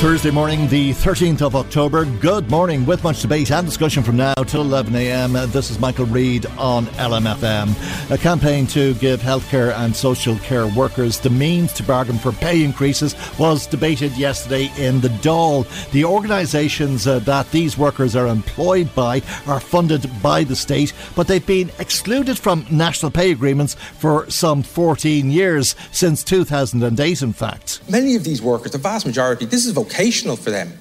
Thursday morning, the 13th of October. Good morning, with much debate and discussion from now till 11 a.m. This is Michael Reed on LMFM. A campaign to give healthcare and social care workers the means to bargain for pay increases was debated yesterday in the Dáil. The organisations uh, that these workers are employed by are funded by the state, but they've been excluded from national pay agreements for some 14 years, since 2008, in fact. Many of these workers, the vast majority, this is vocational for them.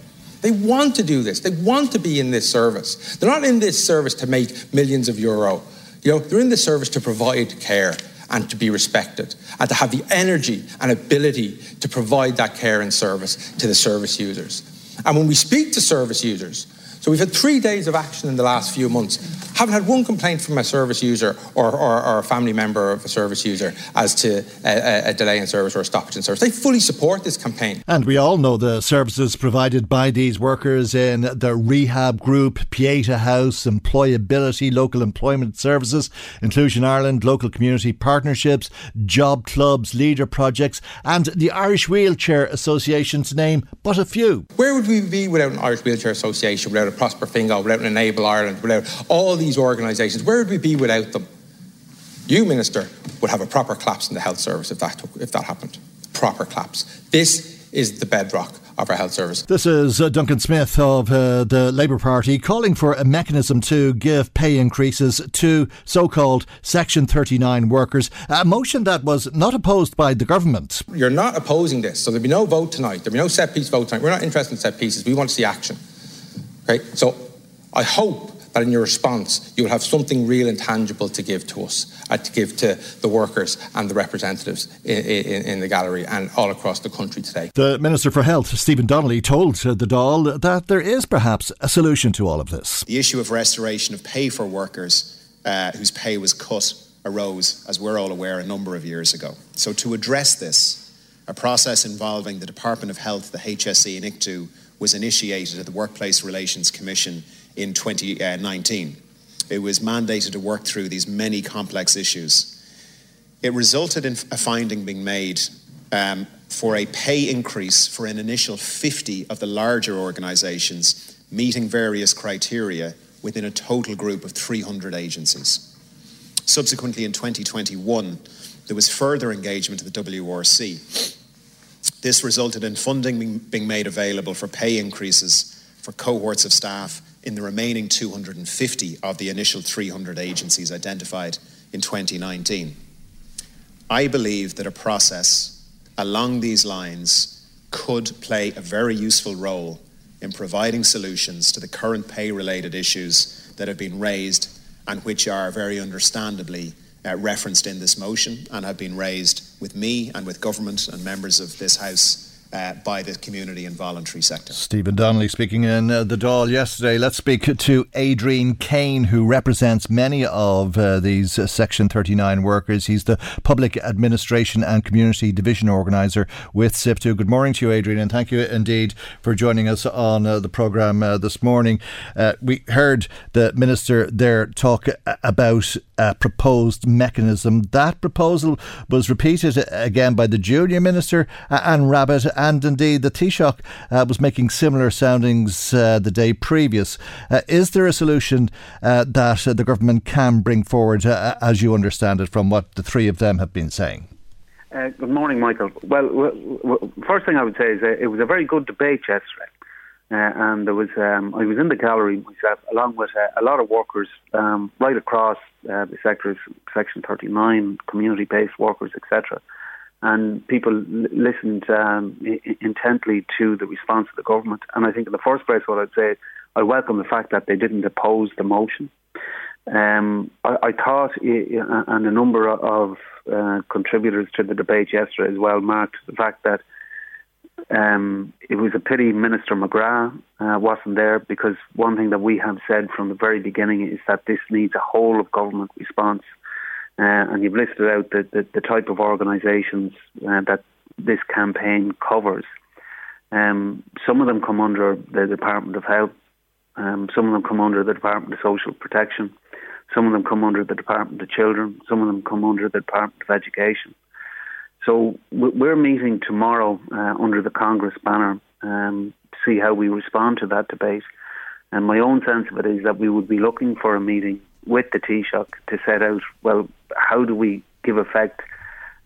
They want to do this. They want to be in this service. They're not in this service to make millions of euro. You know, they're in this service to provide care and to be respected and to have the energy and ability to provide that care and service to the service users. And when we speak to service users, so we've had three days of action in the last few months. Haven't had one complaint from a service user or, or, or a family member of a service user as to a, a, delay in service or a stoppage in service. They fully support this campaign. And we all know the services provided by these workers in the rehab group, Pieta House, employability, local employment services, Inclusion Ireland, local community partnerships, job clubs, leader projects, and the Irish Wheelchair Association, to name but a few. Where would we be without an Irish Wheelchair Association, without a Prosper Fingal, without Enable Ireland, without all these organisations. Where would we be without them? You, Minister, would have a proper collapse in the health service if that, took, if that happened. Proper collapse. This is the bedrock of our health service. This is uh, Duncan Smith of uh, the Labour Party calling for a mechanism to give pay increases to so called Section 39 workers, a motion that was not opposed by the government. You're not opposing this, so there'll be no vote tonight. There'll be no set piece vote tonight. We're not interested in set pieces. We want to see action. Okay? So I hope that in your response you will have something real and tangible to give to us, uh, to give to the workers and the representatives in, in, in, the gallery and all across the country today. The Minister for Health, Stephen Donnelly, told the Dáil that there is perhaps a solution to all of this. The issue of restoration of pay for workers uh, whose pay was cut arose, as we're all aware, a number of years ago. So to address this, a process involving the Department of Health, the HSE and ICTU was initiated at the Workplace Relations Commission in 2019. It was mandated to work through these many complex issues. It resulted in a finding being made um, for a pay increase for an initial 50 of the larger organisations meeting various criteria within a total group of 300 agencies. Subsequently, in 2021, there was further engagement of the WRC. This resulted in funding being made available for pay increases for cohorts of staff in the remaining 250 of the initial 300 agencies identified in 2019. I believe that a process along these lines could play a very useful role in providing solutions to the current pay related issues that have been raised and which are very understandably uh, referenced in this motion and have been raised with me and with government and members of this House uh, by the community and voluntary sector. Stephen Donnelly speaking in uh, the Dáil yesterday. Let's speak to Adrian Kane, who represents many of uh, these uh, Section 39 workers. He's the Public Administration and Community Division Organiser with SIPTU. Good morning to you, Adrian, and thank you indeed for joining us on uh, the programme uh, this morning. we heard the Minister there talk about a proposed mechanism. That proposal was repeated again by the Junior Minister, Anne Rabbitte and indeed the Taoiseach uh, was making similar soundings uh, the day previous. Uh, is there a solution uh, that uh, the government can bring forward, uh, as you understand it, from what the three of them have been saying? good morning, Michael. Well, w- w- first thing I would say is it was a very good debate yesterday. and there was, um, I was in the gallery myself, along with a lot of workers um, right across the sectors, Section 39, community-based workers, etc and people l- listened um, I- intently to the response of the government. And I think, in the first place, what I'd say, I welcome the fact that they didn't oppose the motion. Um, I, I, thought, and a number of uh, contributors to the debate yesterday as well marked the fact that um, it was a pity Minister McGrath uh, wasn't there because one thing that we have said from the very beginning is that this needs a whole of government response uh, and you've listed out the, the, the type of organisations uh, that this campaign covers. Um, some of them come under the Department of Health, um, some of them come under the Department of Social Protection, some of them come under the Department of Children, some of them come under the Department of Education. So we're meeting tomorrow uh, under the Congress banner um, to see how we respond to that debate. And my own sense of it is that we would be looking for a meeting with the Taoiseach to set out, well, how do we give effect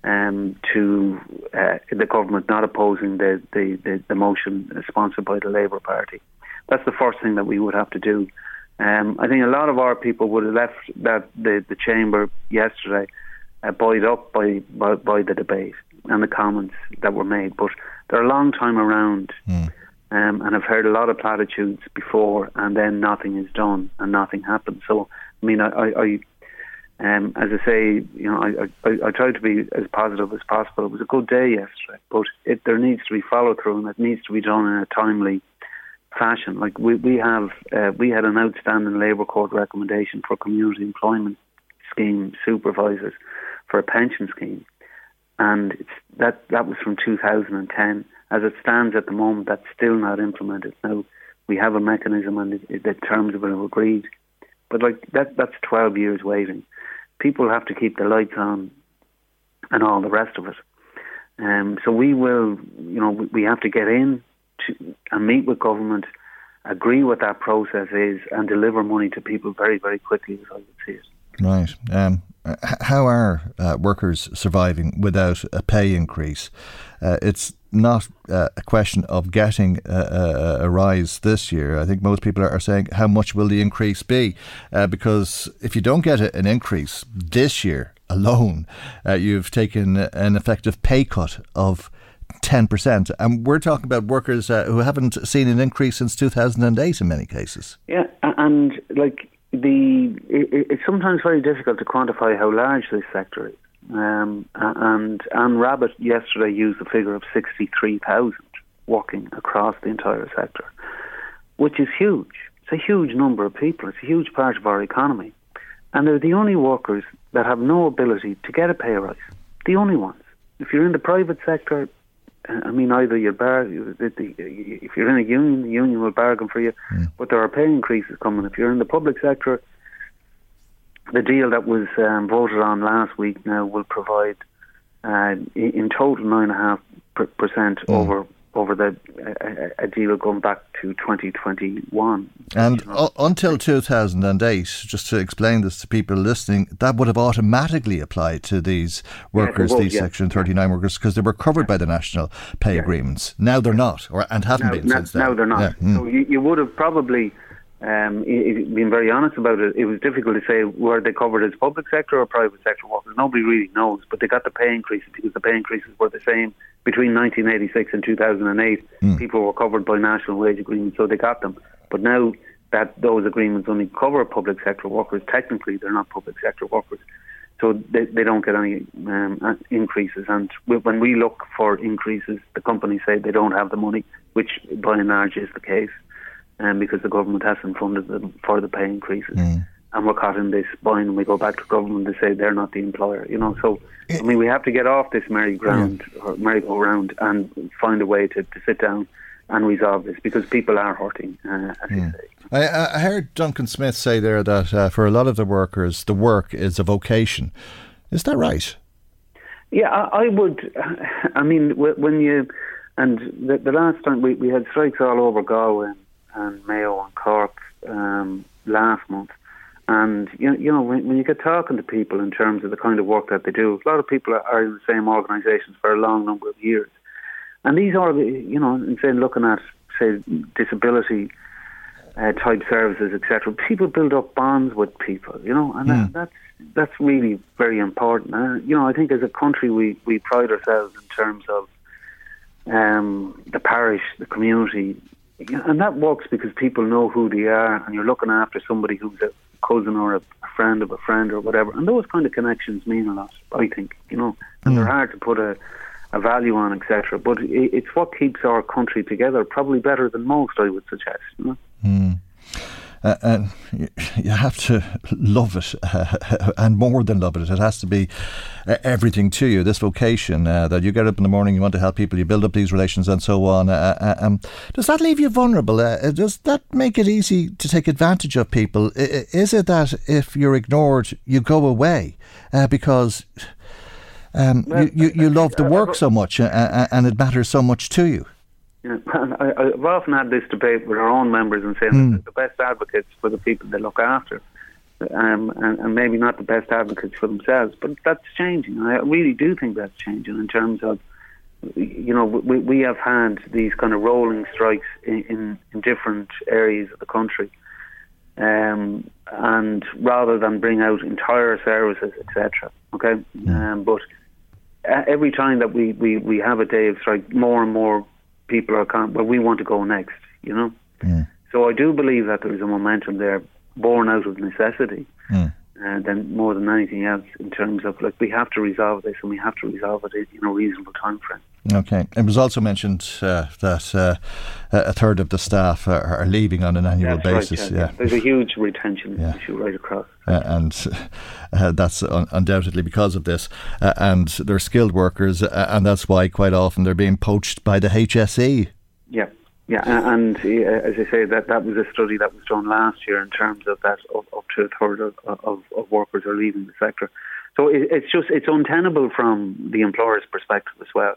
um, to uh, the government not opposing the, the, the, the, motion sponsored by the Labour Party? That's the first thing that we would have to do. Um, I think a lot of our people would have left that the, the chamber yesterday uh, buoyed up by, by, by the debate and the comments that were made, but they're a long time around. Mm. Um, and I've heard a lot of platitudes before, and then nothing is done and nothing happens. So I mean, I, I, um, as I say, you know, I, I, I try to be as positive as possible. It was a good day yesterday, but it, there needs to be follow through, and it needs to be done in a timely fashion. Like we we have, uh, we had an outstanding Labour Court recommendation for community employment scheme supervisors for a pension scheme, and that that was from 2010. As it stands at the moment, that's still not implemented. Now we have a mechanism, and the terms have been agreed but like that that's twelve years waiting. People have to keep the lights on and all the rest of it. Um, so we will, you know, we have to get in to, and meet with government, agree what that process is, and deliver money to people very, very quickly, as I would see it. Right. Um, how are uh, workers surviving without a pay increase? Uh, it's not uh, a question of getting a, a, a, rise this year. I think most people are saying, how much will the increase be? Uh, because if you don't get an increase this year alone, uh, you've taken an effective pay cut of 10%. And we're talking about workers uh, who haven't seen an increase since 2008 in many cases. Yeah, and like the it, it's sometimes very difficult to quantify how large this sector is. Um, and Anne Rabbitte yesterday used the figure of 63,000 working across the entire sector, which is huge. It's a huge number of people. It's a huge part of our economy. And they're the only workers that have no ability to get a pay rise. The only ones. If you're in the private sector, I mean, either you're bar, if you're in a union, the union will bargain for you, mm. but there are pay increases coming. If you're in the public sector, the deal that was um, voted on last week now will provide uh, in total nine and a half percent mm. over over the a, a, deal going back to 2021. And you know. until 2008, just to explain this to people listening, that would have automatically applied to these workers, yeah, these yeah. Section 39 yeah. workers, because they were covered by the national pay agreements. Now they're not, or and haven't now, been now, since then. Now they're not. Mm. So you, you would have probably um, being very honest about it, it was difficult to say were they covered as public sector or private sector workers. Nobody really knows, but they got the pay increases because the pay increases were the same between 1986 and 2008. Mm. People were covered by national wage agreements, so they got them. But now that those agreements only cover public sector workers, technically they're not public sector workers. so they, they don't get any um, increases. And when we look for increases, the companies say they don't have the money, which by and large is the case, um, because the government hasn't funded them for the pay increases. Mm. And we're caught in this bind, and we go back to government to say they're not the employer. You know, so I mean, we have to get off this merry-ground or merry-go-round and find a way to, to sit down and resolve this because people are hurting, uh, as you say. I, I, heard Duncan Smith say there that uh, for a lot of the workers, the work is a vocation. Is that right? Yeah, I, I would. I mean, when you and the, the last time we, we had strikes all over Galway and Mayo and Cork um, last month, and you, you know when, when you get talking to people in terms of the kind of work that they do, a lot of people are, in the same organisations for a long number of years, and these are you know, in looking at say disability uh, type services, etc. People build up bonds with people, you know, and that, that's that's really very important. Uh, you know, I think as a country we we pride ourselves in terms of um, the parish, the community, and that works because people know who they are, and you're looking after somebody who's a cousin or a, friend of a friend or whatever, and those kind of connections mean a lot. I think, you know, and mm. they're hard to put a a value on, etc. But it, it's what keeps our country together, probably better than most, I would suggest. You know? Mm. Uh, and you have to love it, uh, and more than love it. It has to be uh, everything to you. This vocation uh, that you get up in the morning, you want to help people, you build up these relations, and so on. Uh, uh, um, does that leave you vulnerable? does that make it easy to take advantage of people? Is it that if you're ignored, you go away because um, well, you, you, you love the work so much and it matters so much to you? Yeah, I, have often had this debate with our own members and saying mm. the best advocates for the people they look after, um, and, and, maybe not the best advocates for themselves. But that's changing. I really do think that's changing in terms of, you know, we, we have had these kind of rolling strikes in, in, in different areas of the country. Um, and rather than bring out entire services, etc. Okay, mm. um, but uh, every time that we, we, we have a day of strike, more and more people are kind where we want to go next, you know. Yeah. So I do believe that there is a momentum there, born out of necessity, yeah. Uh, than more than anything else. In terms of like we have to resolve this, and we have to resolve it in a reasonable time frame. Okay. It was also mentioned uh, that uh, a third of the staff are, are leaving on an annual that's basis. Right, yeah. yeah. There's a huge retention yeah. issue right across. Uh, and uh, that's un- undoubtedly because of this. Uh, and they're skilled workers, uh, and that's why quite often they're being poached by the HSE. Yeah. Yeah, and, as I say, that that was a study that was done last year in terms of that up, up to a third of, of, of workers are leaving the sector. So it, it's just it's untenable from the employer's perspective as well.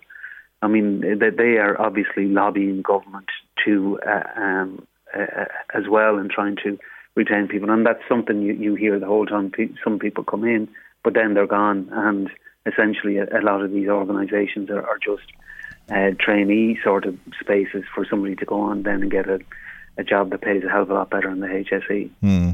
I mean, they, they are obviously lobbying government to uh, um, uh, as well and trying to retain people, and that's something you, you hear the whole time. Some people come in, but then they're gone, and essentially a, a lot of these organisations are, are just uh, trainee sort of spaces for somebody to go on then and get a, a job that pays a hell of a lot better in the HSE. Hmm.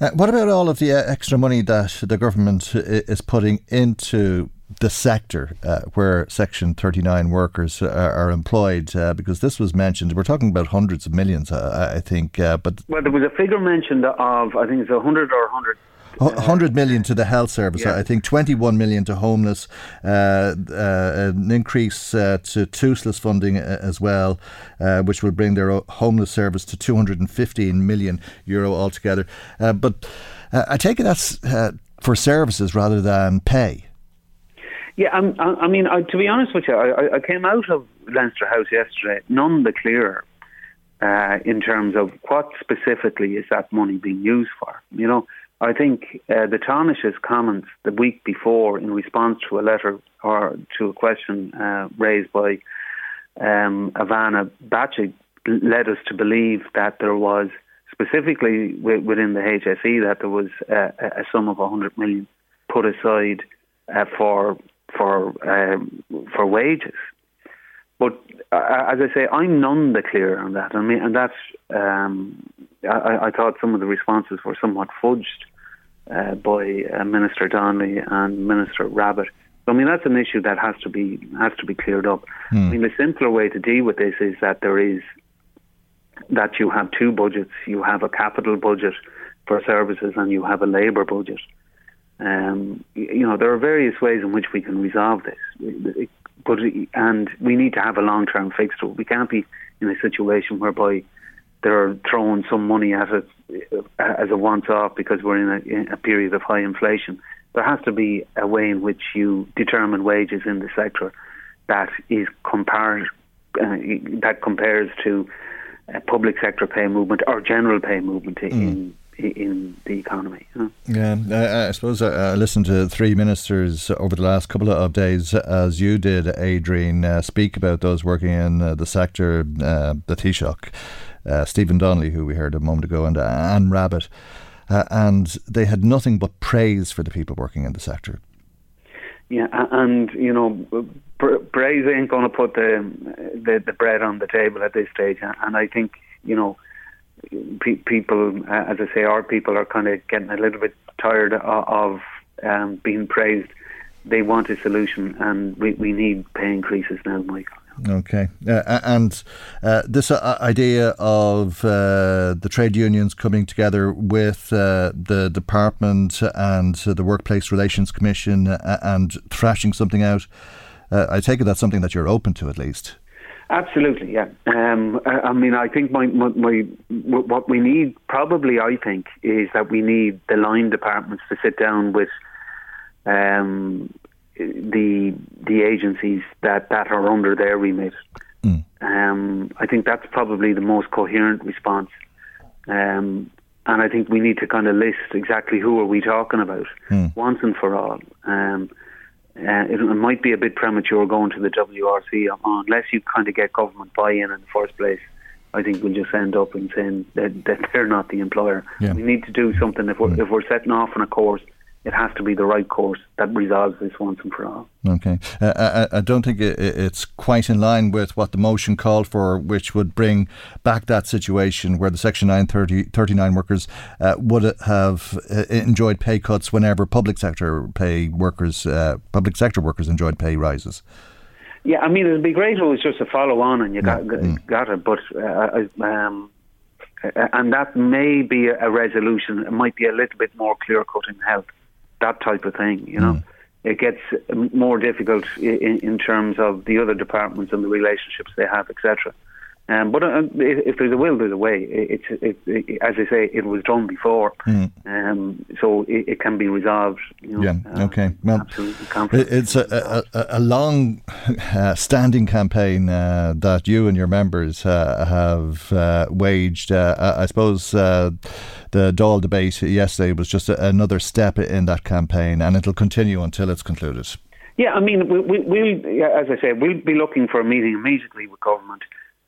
Uh, what about all of the uh, extra money that the government is putting into the sector uh, where Section 39 workers uh, are employed? Uh, because this was mentioned, we're talking about hundreds of millions, uh, I think. Uh, but well, there was a figure mentioned of I think it's 100 or 100 100 million to the health service. Yeah. I think 21 million to homeless, uh, uh, an increase uh, to toothless funding uh, as well, uh, which will bring their homeless service to 215 million euro altogether. Uh, but I take it that's for services rather than pay. Yeah, um, I mean, I, to be honest with you, I, I, came out of Leinster House yesterday none the clearer uh, in terms of what specifically is that money being used for. You know, I think uh, the Taoiseach's comments the week before in response to a letter or to a question uh, raised by um, Ivana Bacik led us to believe that there was specifically within the HSE that there was a, a sum of 100 million put aside uh, for for um, for wages. But uh, as I say, I'm none the clearer on that. I mean, and that's um, I, I, thought some of the responses were somewhat fudged uh, by uh, Minister Donnelly and Minister Rabbitte. So, I mean, that's an issue that has to be has to be cleared up. Hmm. I mean, the simpler way to deal with this is that there is that you have two budgets. You have a capital budget for services, and you have a labour budget. Um, you know, there are various ways in which we can resolve this, but and we need to have a long-term fix to it. We can't be in a situation whereby they're throwing some money at it as a once-off because we're in a, in a period of high inflation. There has to be a way in which you determine wages in the sector that is compared uh, that compares to public sector pay movement or general pay movement mm. in in the economy. You know? Yeah, I, I suppose I, I, listened to three ministers over the last couple of days, as you did, Adrian, uh, speak about those working in uh, the sector, uh, the Taoiseach, uh, Stephen Donnelly, who we heard a moment ago, and Anne Rabbitte. uh, and they had nothing but praise for the people working in the sector. Yeah, and you know, praise ain't going to put the, the, the bread on the table at this stage, and I think you know, pe- people, uh, as I say, our people are kind of getting a little bit tired of, of um, being praised. They want a solution, and we, we need pay increases now, Michael. Okay, uh, and uh, this uh, idea of uh, the trade unions coming together with uh, the department and the Workplace Relations Commission uh, and thrashing something out, I take it that's something that you're open to at least. Absolutely, yeah. Um, I mean, I think my, my, my, what we need probably, I think, is that we need the line departments to sit down with um, the the agencies that, that are under their remit. Mm. Um, I think that's probably the most coherent response. Um, and I think we need to kind of list exactly who are we talking about mm. once and for all. Um, uh, it, it, might be a bit premature going to the WRC unless you kind of get government buy-in in the first place. I think we'll just end up in saying that, that they're not the employer. Yeah. We need to do something if we're, mm. if we're setting off on a course it has to be the right course that resolves this once and for all. Okay. Uh, I, I, don't think it's quite in line with what the motion called for, which would bring back that situation where the Section 939 workers uh, would have uh, enjoyed pay cuts whenever public sector pay workers, uh, public sector workers enjoyed pay rises. Yeah, I mean, it'd be great if it was just a follow on and you got, mm. got it, but uh, um, and that may be a resolution. It might be a little bit more clear cut in health that type of thing. You know, mm. it gets more difficult in, in, terms of the other departments and the relationships they have, etc. Um, but uh, if there's a will, there's a way. It's it, it, as I say, it was done before, mm. um, so it, it, can be resolved. You know, yeah. Uh, okay. Well, it's a, a, a long uh, standing campaign uh, that you and your members uh, have uh, waged. I suppose the Dáil debate yesterday was just another step in that campaign, and it'll continue until it's concluded. Yeah, I mean, we, we, we'll, as I say, we'll be looking for a meeting immediately with government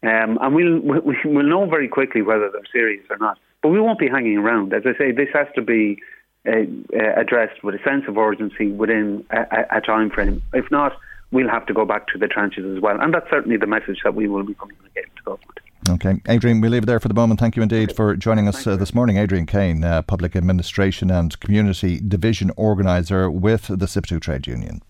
um, and we'll, we'll know very quickly whether they're serious or not. But we won't be hanging around. As I say, this has to be uh, uh, addressed with a sense of urgency within a, a, time frame. If not, we'll have to go back to the trenches as well. And that's certainly the message that we will be communicating to government. Okay. Adrian, we'll leave it there for the moment. Thank you indeed for joining us uh, this morning. Adrian Kane, uh, Public Administration and Community Division Organiser with the SIPTU Trade Union.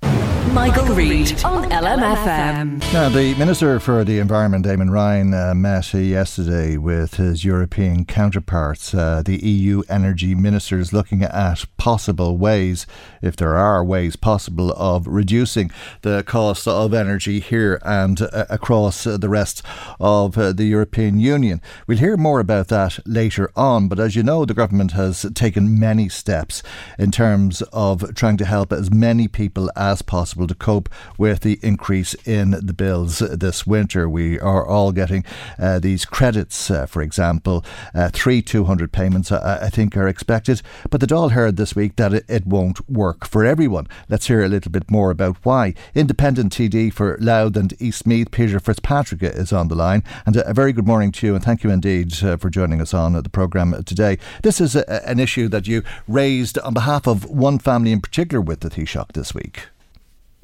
Michael, Reed on LMFM. Now, the Minister for the Environment, Eamon Ryan, uh, met yesterday with his European counterparts, uh, the EU energy ministers, looking at possible ways, if there are ways possible, of reducing the cost of energy here and uh, across the rest of uh, the European Union. We'll hear more about that later on, but as you know, the government has taken many steps in terms of trying to help as many people as possible able to cope with the increase in the bills this winter. We are all getting uh, these credits, uh, for example, uh, three 200 payments, I, I, think, are expected. But the Dáil heard this week that it, it, won't work for everyone. Let's hear a little bit more about why. Independent TD for Louth and Eastmeath, Peter Fitzpatrick, is on the line. And a very good morning to you, and thank you indeed uh, for joining us on the programme today. This is a, an issue that you raised on behalf of one family in particular with the Taoiseach this week.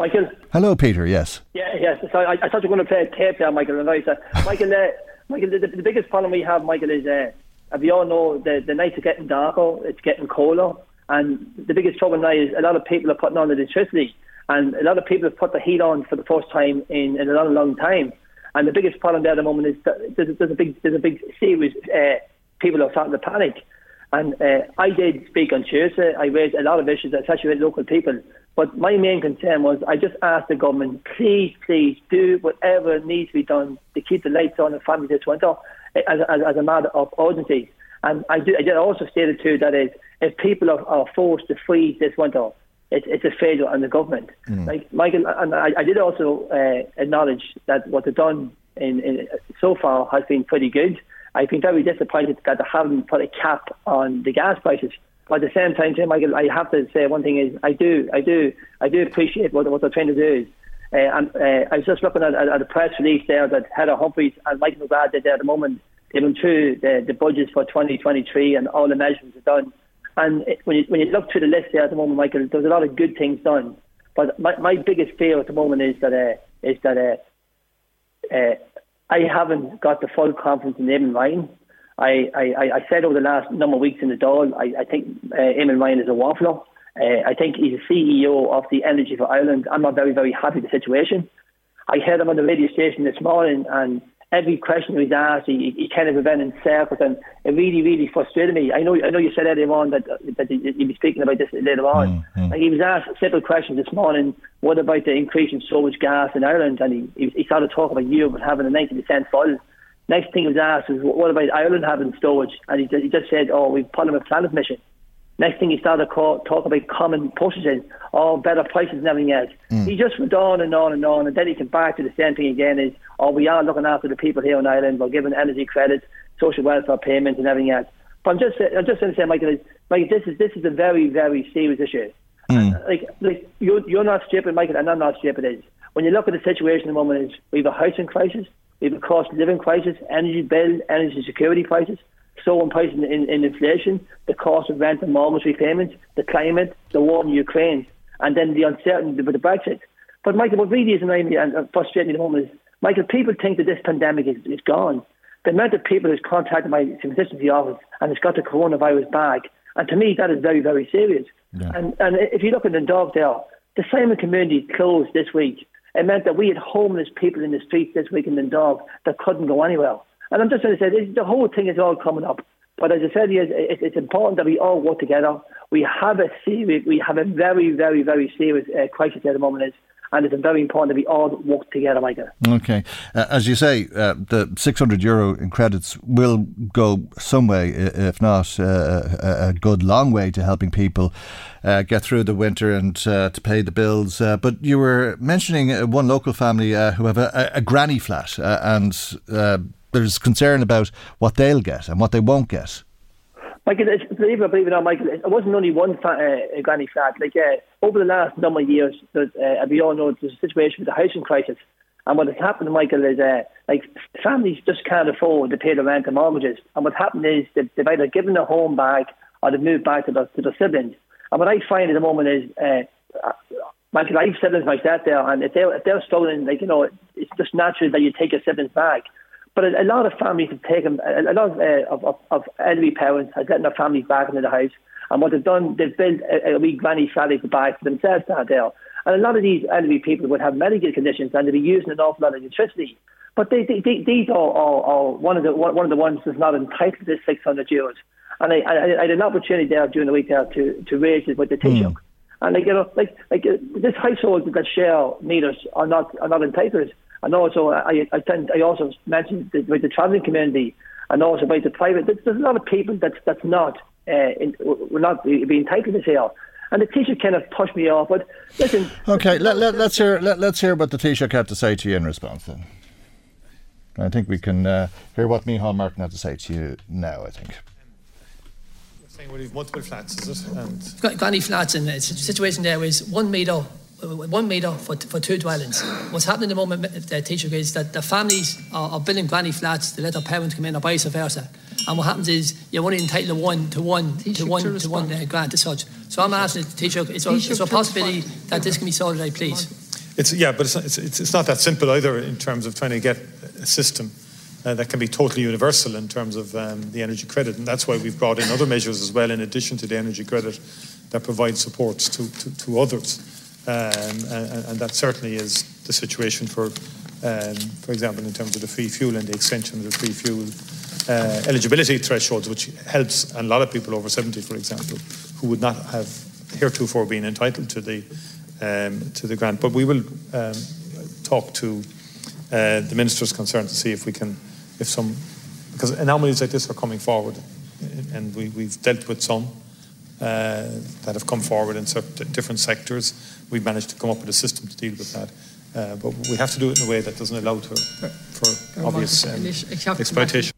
Michael. Hello, Peter. Yes. Yeah, yes. So I, I thought you were going to play a tape there, Michael. And I said, Michael, uh, Michael, the, the, biggest problem we have, Michael, is uh, as we all know, the, the nights are getting darker, it's getting colder, and the biggest trouble now is a lot of people are putting on the electricity, and a lot of people have put the heat on for the first time in, in a long, long time. And the biggest problem there at the moment is that there's, there's a big, there's a big series. uh, people are starting to panic. And uh, I did speak on Tuesday. I raised a lot of issues, especially with local people. But my main concern was I just asked the government, please, please do whatever needs to be done to keep the lights on in families this winter as, as, as a matter of urgency. And I, do, I did also stated too that is, if people are, are forced to freeze this winter, it, it's a failure on the government. Mm. Like Michael, and I, I did also uh, acknowledge that what they've done in, in, so far has been pretty good. I've been very disappointed that they haven't put a cap on the gas prices. But at the same time, Tim, I have to say one thing is I do, I do, I do appreciate what, what they're trying to do. Uh, and uh, I was just looking at, at, a press release there that Heather Humphreys and Michael McGrath did there at the moment. They've been through the, the budgets for 2023 and all the measurements are done. And it, when you when you look through the list there at the moment, Michael, there's a lot of good things done. But my, my biggest fear at the moment is that uh, is that uh, uh, I haven't got the full confidence in Eamon Ryan. I, I, I said over the last number of weeks in the Dáil, I, I think uh, Eamon Ryan is a waffler. Uh, I think he's a CEO of the Energy for Ireland. I'm not very, very happy with the situation. I heard him on the radio station this morning, and every question he was asked, he, he kind of went in circles, and it really, really frustrated me. I know, I know you said earlier on that that you'd be speaking about this later on. Mm-hmm. Like he was asked simple questions this morning. What about the increase in storage gas in Ireland? And he, he, started talking about Europe having a 90% full. Next thing he was asked was, what about Ireland having storage? And he, he just said, oh, we've put him a planet mission. Next thing he started to call, talk about common postage, all better prices and everything else. Mm. He just went on and on and on, and then he came back to the same thing again: is oh, we are looking after the people here in Ireland. We're giving energy credits, social welfare payments, and everything else. But I'm just, I'm just going to say, Michael, Mike, this is this is a very, very serious issue. Mm. Like, like you're, you're not stupid, Michael, and I'm not stupid. Is when you look at the situation at the moment, is we have a housing crisis, we have a cost of living crisis, energy bill, energy security crisis so prices in, in inflation, the cost of rent and mortgage repayments, the climate, the war in Ukraine, and then the uncertainty with the Brexit. But Michael, what really is annoying me and frustrating me at the moment is, Michael, people think that this pandemic is, is gone. The amount of people who's contacted my consistency office and has got the coronavirus back, and to me that is very, very serious. Yeah. And and if you look at the dog there, the Simon community closed this week. It meant that we had homeless people in the streets this week in Dundalk that couldn't go anywhere. And I'm just trying to say, this, the whole thing is all coming up. But as I said, it's, it's important that we all work together. We have a serious, we have a very, very, very serious uh, crisis at the moment. And it's very important that we all work together, Michael. Okay. Uh, as you say, uh, the 600 euro in credits will go some way, if not uh, a good long way, to helping people uh, get through the winter and uh, to pay the bills. Uh, but you were mentioning one local family who have a, a granny flat and there's concern about what they'll get and what they won't get. Michael, believe it or believe it not, Michael, it wasn't only one fa- uh, granny flat. Like uh, over the last number of years, uh, we all know there's a situation with the housing crisis, and what has happened, Michael, is uh, like families just can't afford to pay the rent and mortgages, and what happened is they've, they've either given their home back or they've moved back to their, to their siblings. And what I find at the moment is, uh, Michael, I have siblings myself there, and if they're if they're struggling, like you know, it's just natural that you take your siblings back. But a, a lot of families have taken, a, a lot of, uh, of, of, of elderly parents are getting their families back into the house. And what they've done, they've built a, a wee granny flat to buy for themselves down there. And a lot of these elderly people would have medical conditions and they'd be using an awful lot of electricity. But they, they, they, these are, are, are, one of the one of the ones that's not entitled to this 600 euros. And I, I, I, had an opportunity there during the week there to, to raise it with the Taoiseach. Mm. And like you know, like like uh, this household that share meters are not are not entitled. And also, I I, tend, I also mentioned the, with the travelling community and also about the private. There's, there's a lot of people that's that's not uh, in, we're not being entitled to here. And the Taoiseach kind of pushed me off. But listen. Okay, let, let, us hear let, us hear what the Taoiseach had to say to you in response. Then I think we can uh, hear what Micheál Martin had to say to you now. I think saying we have multiple flats, is it? And Granny flats, and the situation there is one meter one meter for, for two dwellings. What's happening at the moment, the Taoiseach is that the families are, are, building granny flats to let their parents come in or vice versa. And what happens is you're only entitled to one to one to one to, to one uh, grant as such. So I'm asking the Taoiseach, is there, is there a possibility that this can be sorted out, please? It's yeah, but it's, it's, it's not that simple either in terms of trying to get a system. Uh, that can be totally universal in terms of um, the energy credit, and that's why we've brought in other measures as well, in addition to the energy credit, that provide support to, to, to others. Um, and, and, that certainly is the situation for, um, for example, in terms of the free fuel and the extension of the free fuel uh, eligibility thresholds, which helps a lot of people over 70, for example, who would not have heretofore been entitled to the um, to the grant. But we will um, talk to uh, the ministers concerned to see if we can, if some, because anomalies like this are coming forward, and we, we've dealt with some uh, that have come forward in certain different sectors. We've managed to come up with a system to deal with that. Uh, but we have to do it in a way that doesn't allow to, for obvious um, exploitation.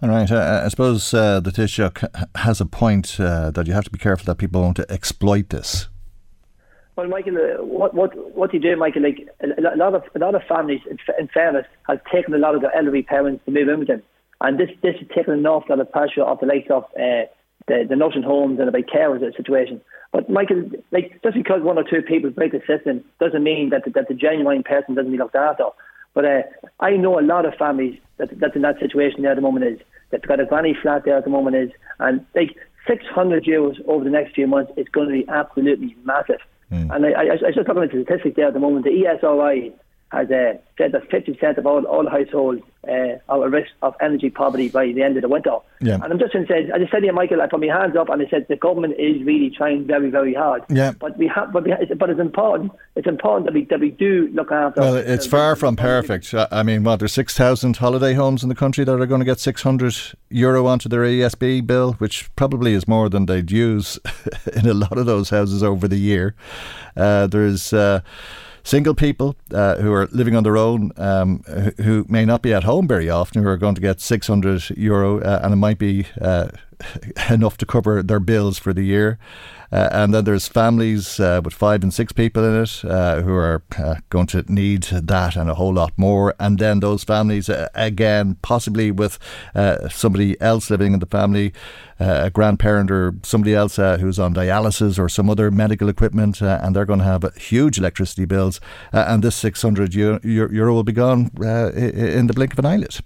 All right. Uh, I suppose uh, the Taoiseach has a point uh, that you have to be careful that people won't exploit this. Well, Michael, uh, what what what you do, Michael? Like a, lot of a lot of families, in, in fairness, have taken a lot of their elderly parents to move in with them, and this this has taken an awful lot of pressure off the likes of uh, the the nursing homes and about carers situation. But Michael, like just because one or two people break the system doesn't mean that the, that the genuine person doesn't be looked after. But uh, I know a lot of families that that's in that situation there at the moment is that's got a granny flat there at the moment is, and like 600 euros over the next few months is going to be absolutely massive. Mm. And I, I, I was just looking at the statistics there at the moment. The ESRI has uh, said that 50% of all, all households uh, are at risk of energy poverty by the end of the winter. Yeah. And I'm just going to say, I just said to you, Michael, I put my hands up and I said the government is really trying very, very hard. Yeah. But we have, but, we ha- but it's important. It's important that we that we do look after. Well, it's far from perfect. I mean, what there's 6,000 holiday homes in the country that are going to get 600 euro onto their ESB bill, which probably is more than they'd use in a lot of those houses over the year. Uh, there's. Single people uh, who are living on their own, um, who may not be at home very often, who are going to get 600 euro, uh, and it might be uh, enough to cover their bills for the year. Uh, and then there's families uh, with five and six people in it uh, who are uh, going to need that and a whole lot more. And then those families, uh, again, possibly with uh, somebody else living in the family, a grandparent or somebody else who's on dialysis or some other medical equipment, and they're going to have huge electricity bills. and this 600 euro, euro will be gone in the blink of an eyelid.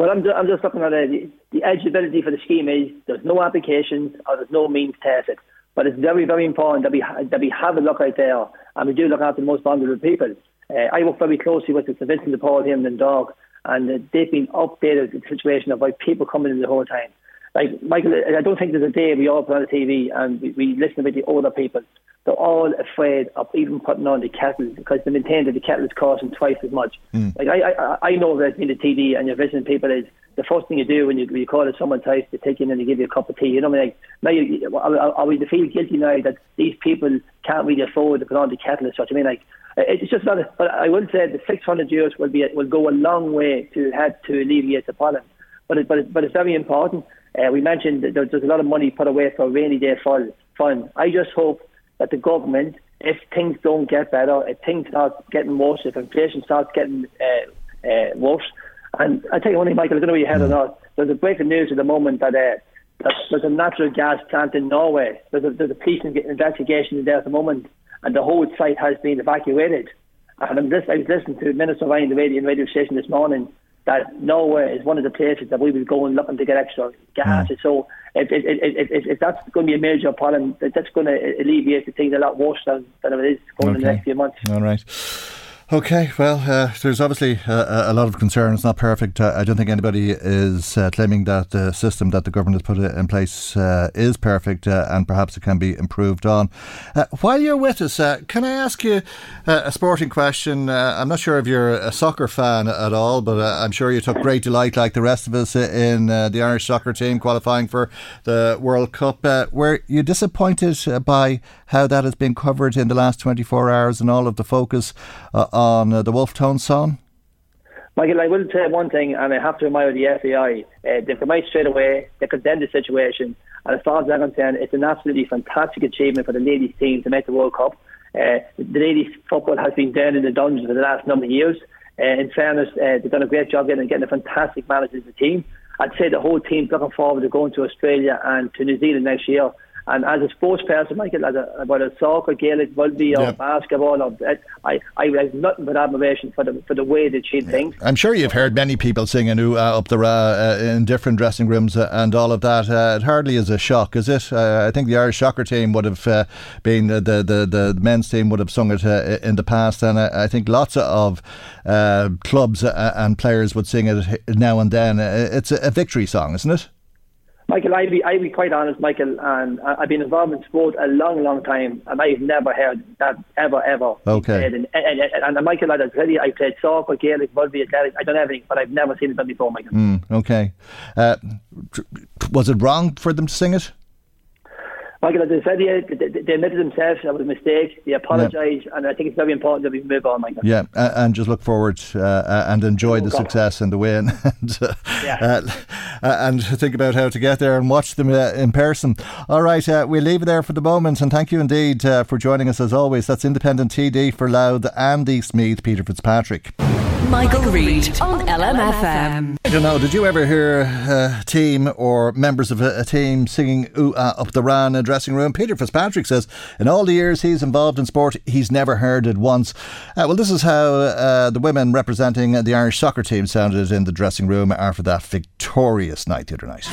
Well, I'm I'm just looking at it. The eligibility for the scheme is there's no applications or there's no means tested. But it's very, very important that we that we have a look out there and we do look after the most vulnerable people. Uh, I work very closely with the Vincent de Paul here in Dundalk, and uh, they've been updated the situation about people coming in the whole time. Like Michael, I don't think there's a day we all put on the TV and we, we listen to the older people. They're all afraid of even putting on the kettle because they maintain that the kettle is costing twice as much. Mm. Like I, I, I know that in the TV and you're visiting people is the first thing you do when you, when you call it someone's house, they take you in and they give you a cup of tea. You know, I mean, like now you, are we to feel guilty now that these people can't really afford to put on the kettle and such? I mean, like it's just not. A, but I will say the 600 euros will be will go a long way to help to alleviate the problem. But it, but it, but it's very important. Uh, we mentioned that there's a lot of money put away for rainy day fund. I just hope that the government, if things don't get better, if things start getting worse, if inflation starts getting uh, uh, worse, and I tell you one thing, Michael, I don't know where you head or not. There's a breaking news at the moment that, uh, that there's a natural gas plant in Norway. There's a, there's a police investigation there at the moment, and the whole site has been evacuated. And I'm just, I was listening to Minister Ryan, the radio, radio station this morning, that Norway is one of the places that we will go and looking to get extra gas. Mm. So if, if, if, if, that's going to be a major problem, that's going to alleviate the things a lot worse than, than it is going okay. in the next few months. All right. Okay, well, uh, there's obviously a, a, lot of concern. It's not perfect. Uh, I don't think anybody is uh, claiming that the system that the government has put in place uh, is perfect uh, and perhaps it can be improved on. Uh, while you're with us, can I ask you a sporting question? I'm not sure if you're a soccer fan at all, but I'm sure you took great delight, like the rest of us, in the Irish soccer team qualifying for the World Cup. were you disappointed by how that has been covered in the last 24 hours and all of the focus on uh, the Tone song? Michael, I will say one thing, and I have to admire the FAI. Uh, they come out straight away, they condemn the situation, and as far as I'm concerned, it's an absolutely fantastic achievement for the ladies' team to make the World Cup. Uh, the ladies' football has been down in the dungeons for the last number of years. Uh, in fairness, uh, they've done a great job getting, getting a fantastic manager to the team. I'd say the whole team's looking forward to going to Australia and to New Zealand next year And as a sports person, Michael, as a, whether soccer, Gaelic, rugby, or Yeah. basketball, or, I, I have nothing but admiration for the for the way they achieve things. I'm sure you've heard many people singing ooh, ah, up the ra uh, in different dressing rooms uh, and all of that. Uh, it hardly is a shock, is it? Uh, I think the Irish soccer team would have uh, been the, the, the, men's team would have sung it uh, in the past, and I, I think lots of uh, clubs uh, and players would sing it now and then. Uh, It's a, a victory song, isn't it? Michael, I'll be, I'll be quite honest, Michael, and I- I've been involved in sport a long, long time, and I've never heard that ever, ever. Okay. And, and, and, and Michael, I'll tell you, I played soccer, Gaelic, rugby, athletics, I've done everything, but I've never seen it done before, Michael. Mm, okay. Uh, was it wrong for them to sing it? Michael, as I said, yeah, they, admitted themselves that was a mistake. They apologised, and I think it's very important that we move on, Michael. Yeah, and just look forward uh, uh, and enjoy the God. success and the win, and, uh, Yeah. uh, and think about how to get there and watch them uh, in person. All right, uh, we'll leave it there for the moment, and thank you indeed uh, for joining us as always. That's Independent TD for Louth and Meath, Peter Fitzpatrick. Michael Reed on LMFM. I don't know, did you ever hear a team or members of a, a team singing Ooh Ah Up the Ra in a dressing room? Peter Fitzpatrick says in all the years he's involved in sport, he's never heard it once. Uh, well, this is how uh, the women representing the Irish soccer team sounded in the dressing room after that victorious night the other night.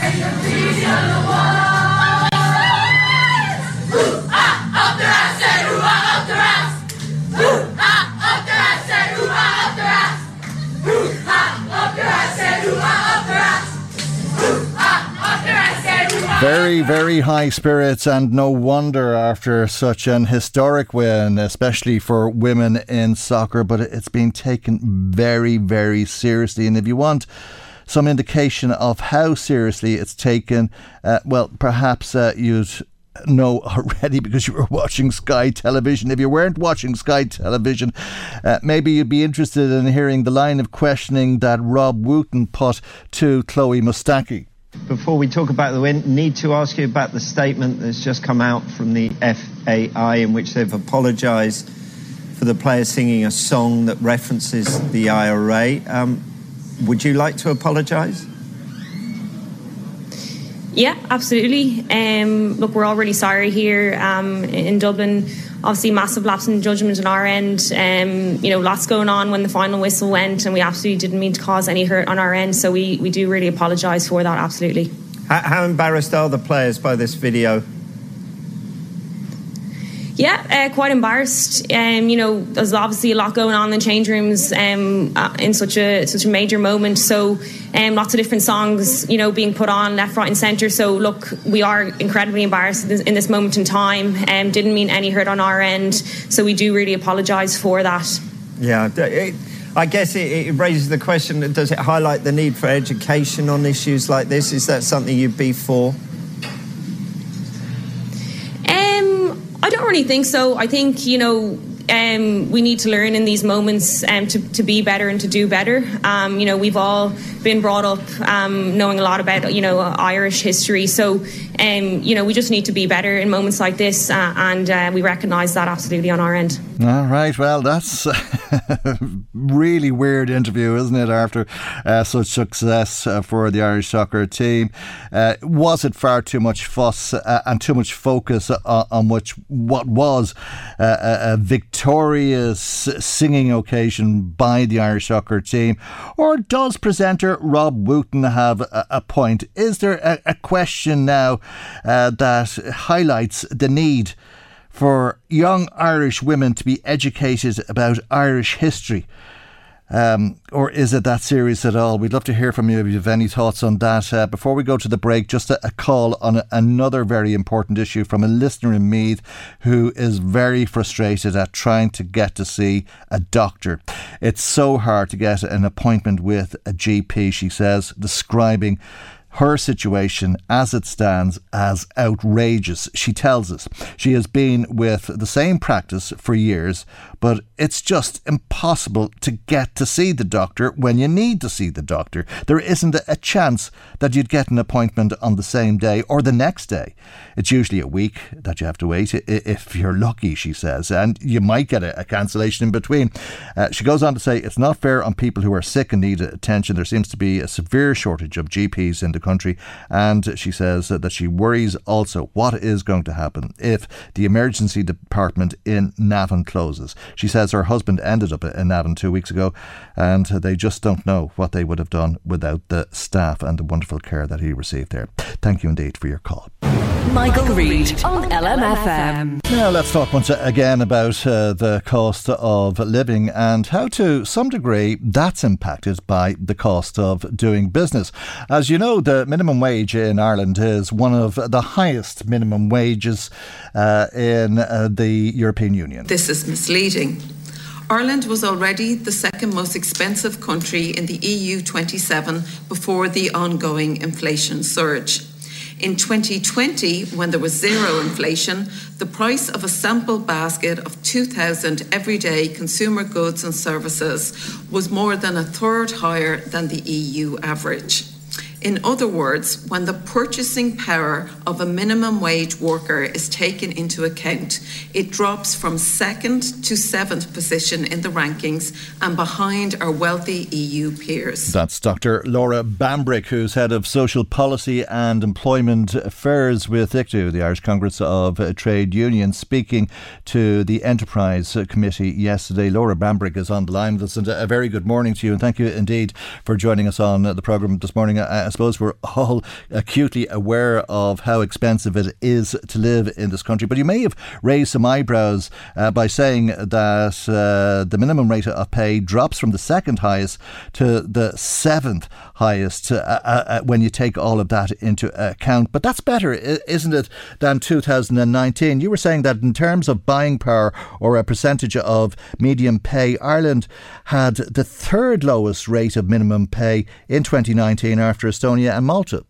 Very, very high spirits, and no wonder after such an historic win, especially for women in soccer. But it's been taken very, very seriously. And if you want some indication of how seriously it's taken, uh, well, perhaps uh, you'd know already because you were watching Sky Television. If you weren't watching Sky Television, uh, maybe you'd be interested in hearing the line of questioning that Rob Wotton put to Chloe Mustaki. Before we talk about the win, need to ask you about the statement that's just come out from the FAI in which they've apologised for the player singing a song that references the IRA. Um, would you like to apologise? Yeah, absolutely. Um, look, we're all really sorry here um, in Dublin. Obviously, massive lapse in judgment on our end. Um, you know, lots going on when the final whistle went, and we absolutely didn't mean to cause any hurt on our end. So we, we do really apologise for that, absolutely. How, how embarrassed are the players by this video? Yeah, uh, quite embarrassed. Um, you know, there's obviously a lot going on in the change rooms um, uh, in such a such a major moment. So, um, lots of different songs, you know, being put on left, right, and centre. So, look, we are incredibly embarrassed in this, moment in time. Um, didn't mean any hurt on our end. So, we do really apologise for that. Yeah, it, I guess it, it raises the question does it highlight the need for education on issues like this? Is that something you'd be for? Really think so. I think you know. Um, we need to learn in these moments um, to, to be better and to do better. Um, you know, we've all been brought up um, knowing a lot about you know Irish history, so um, you know we just need to be better in moments like this, uh, and uh, we recognise that absolutely on our end. All right, well, that's really weird interview, isn't it? After uh, such success uh, for the Irish soccer team, uh, was it far too much fuss uh, and too much focus on, on which what was a, a victorious singing occasion by the Irish soccer team, or does presenter Rob Wotton have a, a point? Is there a, a question now uh, that highlights the need? for young Irish women to be educated about Irish history? Um, or is it that serious at all? We'd love to hear from you if you have any thoughts on that. Uh, before we go to the break, just a, a call on a, another very important issue from a listener in Meath who is very frustrated at trying to get to see a doctor. It's so hard to get an appointment with a GP, she says, describing her situation as it stands as outrageous. She tells us she has been with the same practice for years, but it's just impossible to get to see the doctor when you need to see the doctor. There isn't a chance that you'd get an appointment on the same day or the next day. It's usually a week that you have to wait, if you're lucky, she says, and you might get a, cancellation in between. Uh, she goes on to say it's not fair on people who are sick and need attention. There seems to be a severe shortage of GPs in the country. And she says that she worries also what is going to happen if the emergency department in Navan closes. She says her husband ended up in Navan two weeks ago and they just don't know what they would have done without the staff and the wonderful care that he received there. Thank you indeed for your call. Michael, Reed on LMFM. Now let's talk once again about uh, the cost of living and how, to some degree, that's impacted by the cost of doing business. As you know, the minimum wage in Ireland is one of the highest minimum wages uh, in uh, the European Union. This is misleading. Ireland was already the second most expensive country in the EU 27 before the ongoing inflation surge. In 2020, when there was zero inflation, the price of a sample basket of 2,000 everyday consumer goods and services was more than a third higher than the EU average. In other words, when the purchasing power of a minimum wage worker is taken into account, it drops from second to seventh position in the rankings and behind our wealthy EU peers. That's Dr. Laura Bambrick, who's head of social policy and employment affairs with ICTU, the Irish Congress of Trade Unions, speaking to the Enterprise Committee yesterday. Laura Bambrick is on the line with us, and a very good morning to you, and thank you indeed for joining us on the programme this morning. I suppose we're all acutely aware of how expensive it is to live in this country. But you may have raised some eyebrows uh, by saying that uh, the minimum rate of pay drops from the second highest to the seventh highest uh, uh, uh when you take all of that into account. But that's better, isn't it, than 2019? You were saying that in terms of buying power or a percentage of median pay, Ireland had the third lowest rate of minimum pay in 2019 after Estonia and Malta.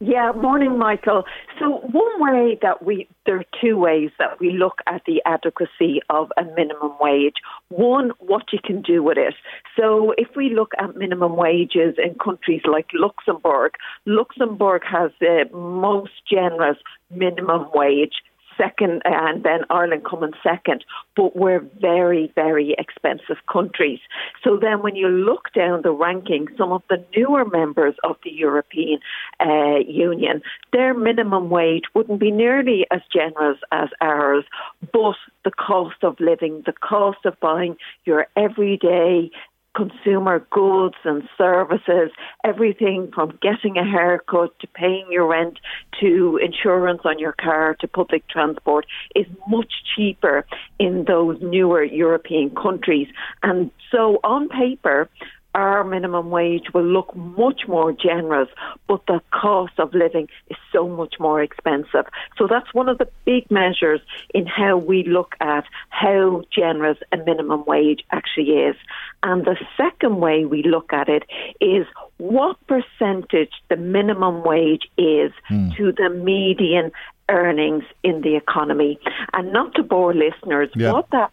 Yeah, morning, Michael. So one way that we there are two ways that we look at the adequacy of a minimum wage. One, what you can do with it. So if we look at minimum wages in countries like Luxembourg, Luxembourg has the most generous minimum wage second, and then Ireland coming second. But we're very, very expensive countries. So then, when you look down the ranking, some of the newer members of the European uh, Union, their minimum wage wouldn't be nearly as generous as ours, but the cost of living, the cost of buying your everyday consumer goods and services, everything from getting a haircut to paying your rent to insurance on your car to public transport is much cheaper in those newer European countries. And so on paper, our minimum wage will look much more generous, but the cost of living is so much more expensive. So that's one of the big measures in how we look at how generous a minimum wage actually is. And the second way we look at it is what percentage the minimum wage is mm. to the median earnings in the economy. And not to bore listeners, yeah. what that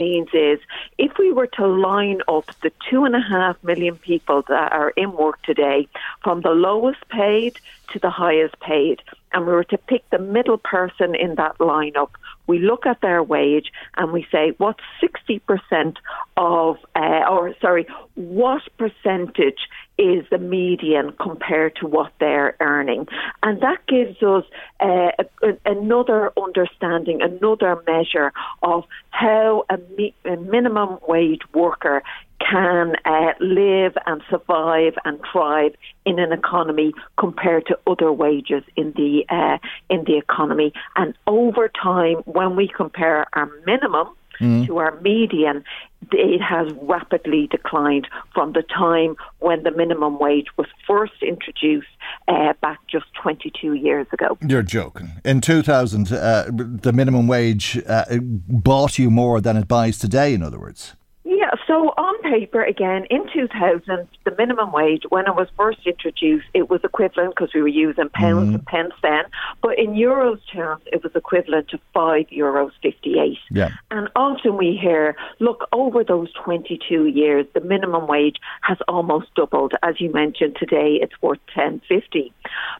Means is if we were to line up the two and a half million people that are in work today from the lowest paid to the highest paid, and we were to pick the middle person in that lineup, we look at their wage and we say what's 60% of, uh, or sorry, what percentage is the median compared to what they're earning. And that gives us uh, a, another understanding, another measure of how a, a minimum wage worker can uh, live and survive and thrive in an economy compared to other wages in the uh, in the economy. And over time, when we compare our minimum mm. to our median, it has rapidly declined from the time when the minimum wage was first introduced uh, back just 22 years ago. You're joking. In 2000, uh, the minimum wage uh, bought you more than it buys today, in other words. Yeah, so on paper, again, in 2000, the minimum wage, when it was first introduced, it was equivalent because we were using pounds mm-hmm. and pence then, but in euros terms, it was equivalent to five euros 58. Yeah. And often we hear, look, over those 22 years, the minimum wage has almost doubled. As you mentioned today, it's worth 10.50.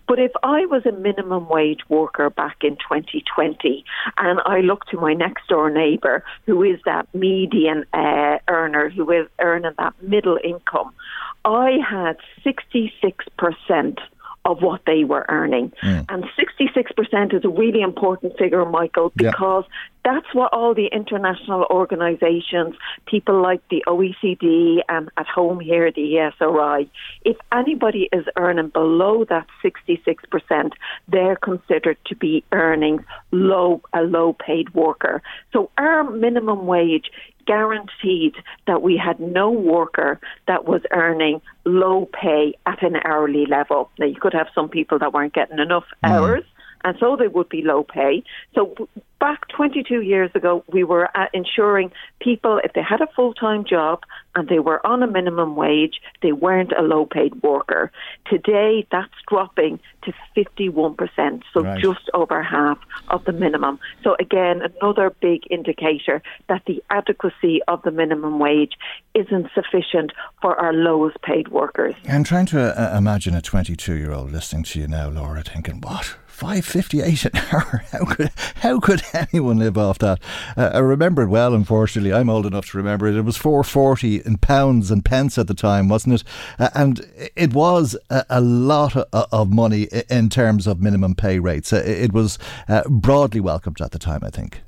But if I was a minimum wage worker back in 2020 and I look to my next door neighbour, who is that median uh, earner who is earning that middle income, I had 66% of what they were earning. Mm. And 66% is a really important figure, Michael, because yeah. that's what all the international organizations, people like the OECD and at home here, the ESRI, if anybody is earning below that 66%, they're considered to be earning low, a low paid worker. So our minimum wage guaranteed that we had no worker that was earning low pay at an hourly level. Now, you could have some people that weren't getting enough mm. hours, and so they would be low pay. So back 22 years ago, we were ensuring people, if they had a full time job and they were on a minimum wage, they weren't a low paid worker. Today, that's dropping to 51%, so right. just over half of the minimum. So, again, another big indicator that the adequacy of the minimum wage isn't sufficient for our lowest paid workers. I'm trying to uh, imagine a 22 year old listening to you now, Laura, thinking, what? Five fifty eight an hour. How could how could anyone live off that? Uh, I remember it well. Unfortunately, I'm old enough to remember it. It was four forty in pounds and pence at the time, wasn't it? Uh, and it was a, a lot of, of, money in terms of minimum pay rates. Uh, it was uh, broadly welcomed at the time, I think.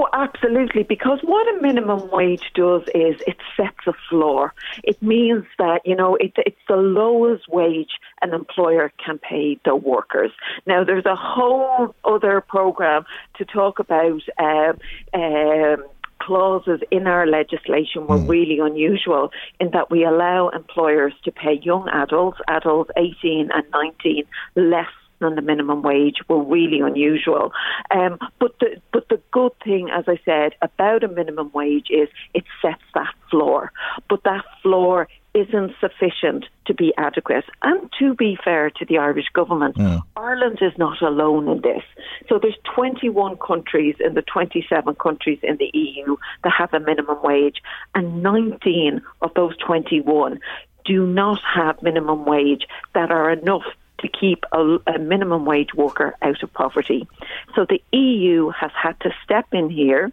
Oh, absolutely. Because what a minimum wage does is it sets a floor. It means that, you know, it, it's the lowest wage an employer can pay their workers. Now, there's a whole other program to talk about. Um, um, clauses in our legislation were mm. really unusual in that we allow employers to pay young adults, adults 18 and 19, less than the minimum wage were really unusual. Um, but the but the good thing, as I said, about a minimum wage is it sets that floor. But that floor isn't sufficient to be adequate. And to be fair to the Irish government, yeah. Ireland is not alone in this. So there's 21 countries in the 27 countries in the EU that have a minimum wage, and 19 of those 21 do not have minimum wage that are enough to keep a, a, minimum wage worker out of poverty. So the EU has had to step in here,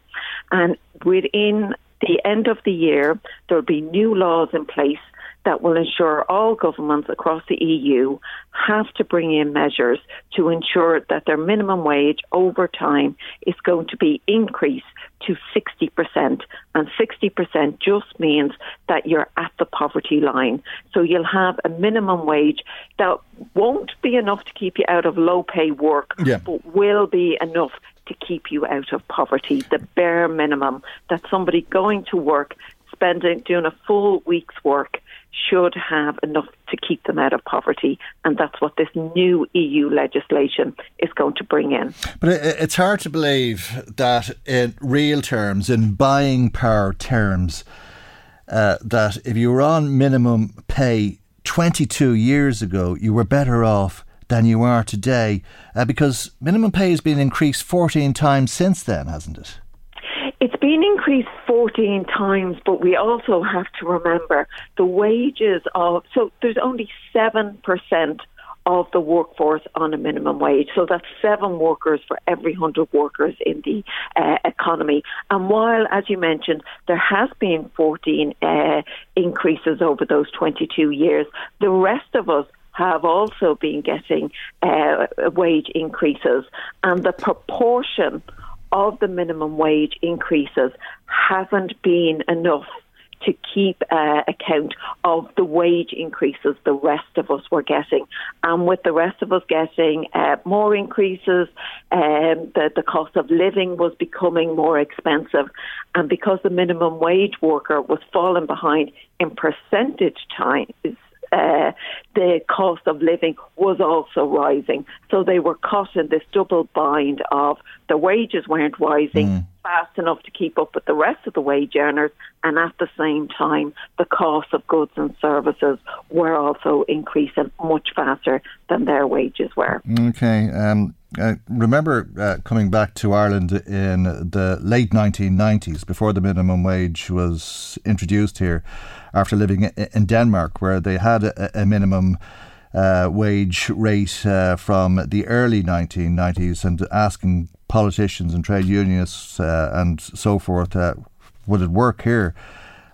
and within the end of the year, there'll be new laws in place that will ensure all governments across the EU have to bring in measures to ensure that their minimum wage over time is going to be increased to 60%. And 60% just means that you're at the poverty line. So you'll have a minimum wage that won't be enough to keep you out of low pay work, yeah. but will be enough to keep you out of poverty, the bare minimum that somebody going to work, spending, doing a full week's work, should have enough to keep them out of poverty. And that's what this new EU legislation is going to bring in. But it's hard to believe that in real terms, in buying power terms, uh, that if you were on minimum pay 22 years ago, you were better off than you are today uh, because minimum pay has been increased 14 times since then, hasn't it? Been increased 14 times, but we also have to remember the wages of, so there's only 7% of the workforce on a minimum wage. So that's seven workers for every 100 workers in the uh, economy. And while, as you mentioned, there has been 14 uh, increases over those 22 years, the rest of us have also been getting uh, wage increases, and the proportion of the minimum wage increases haven't been enough to keep uh, account of the wage increases the rest of us were getting. And with the rest of us getting uh, more increases, um, the, the cost of living was becoming more expensive. And because the minimum wage worker was falling behind in percentage time, uh, the cost of living was also rising. So they were caught in this double bind of the wages weren't rising mm. fast enough to keep up with the rest of the wage earners, and at the same time, the cost of goods and services were also increasing much faster than their wages were. Okay. Um, I remember uh, coming back to Ireland in the late 1990s, before the minimum wage was introduced here, after living in Denmark, where they had a, a minimum uh, wage rate uh, from the early 1990s and asking politicians and trade unionists uh, and so forth, uh, would it work here?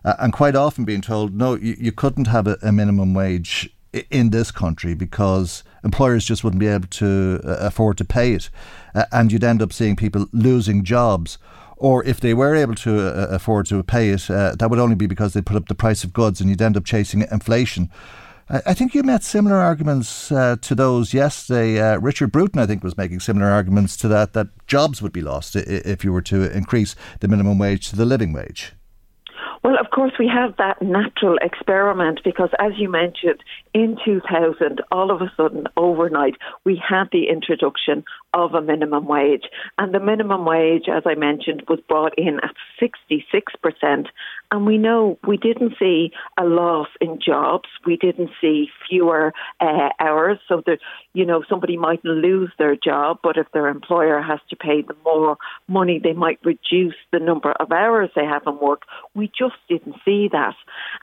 Uh, and quite often being told, no, you, you couldn't have a, a, minimum wage in this country because employers just wouldn't be able to uh, afford to pay it. and you'd end up seeing people losing jobs or if they were able to uh, afford to pay it, uh, that would only be because they put up the price of goods and you'd end up chasing inflation. I think you met similar arguments uh, to those yesterday. Uh, Richard Bruton, I think, was making similar arguments to that, that jobs would be lost if you were to increase the minimum wage to the living wage. Well, of course, we have that natural experiment because, as you mentioned, in 2000, all of a sudden, overnight, we had the introduction of a minimum wage. And the minimum wage, as I mentioned, was brought in at 66%. And we know we didn't see a loss in jobs. We didn't see fewer uh, hours. So that, you know, somebody might lose their job, but if their employer has to pay them more money, they might reduce the number of hours they have in work. We just didn't see that.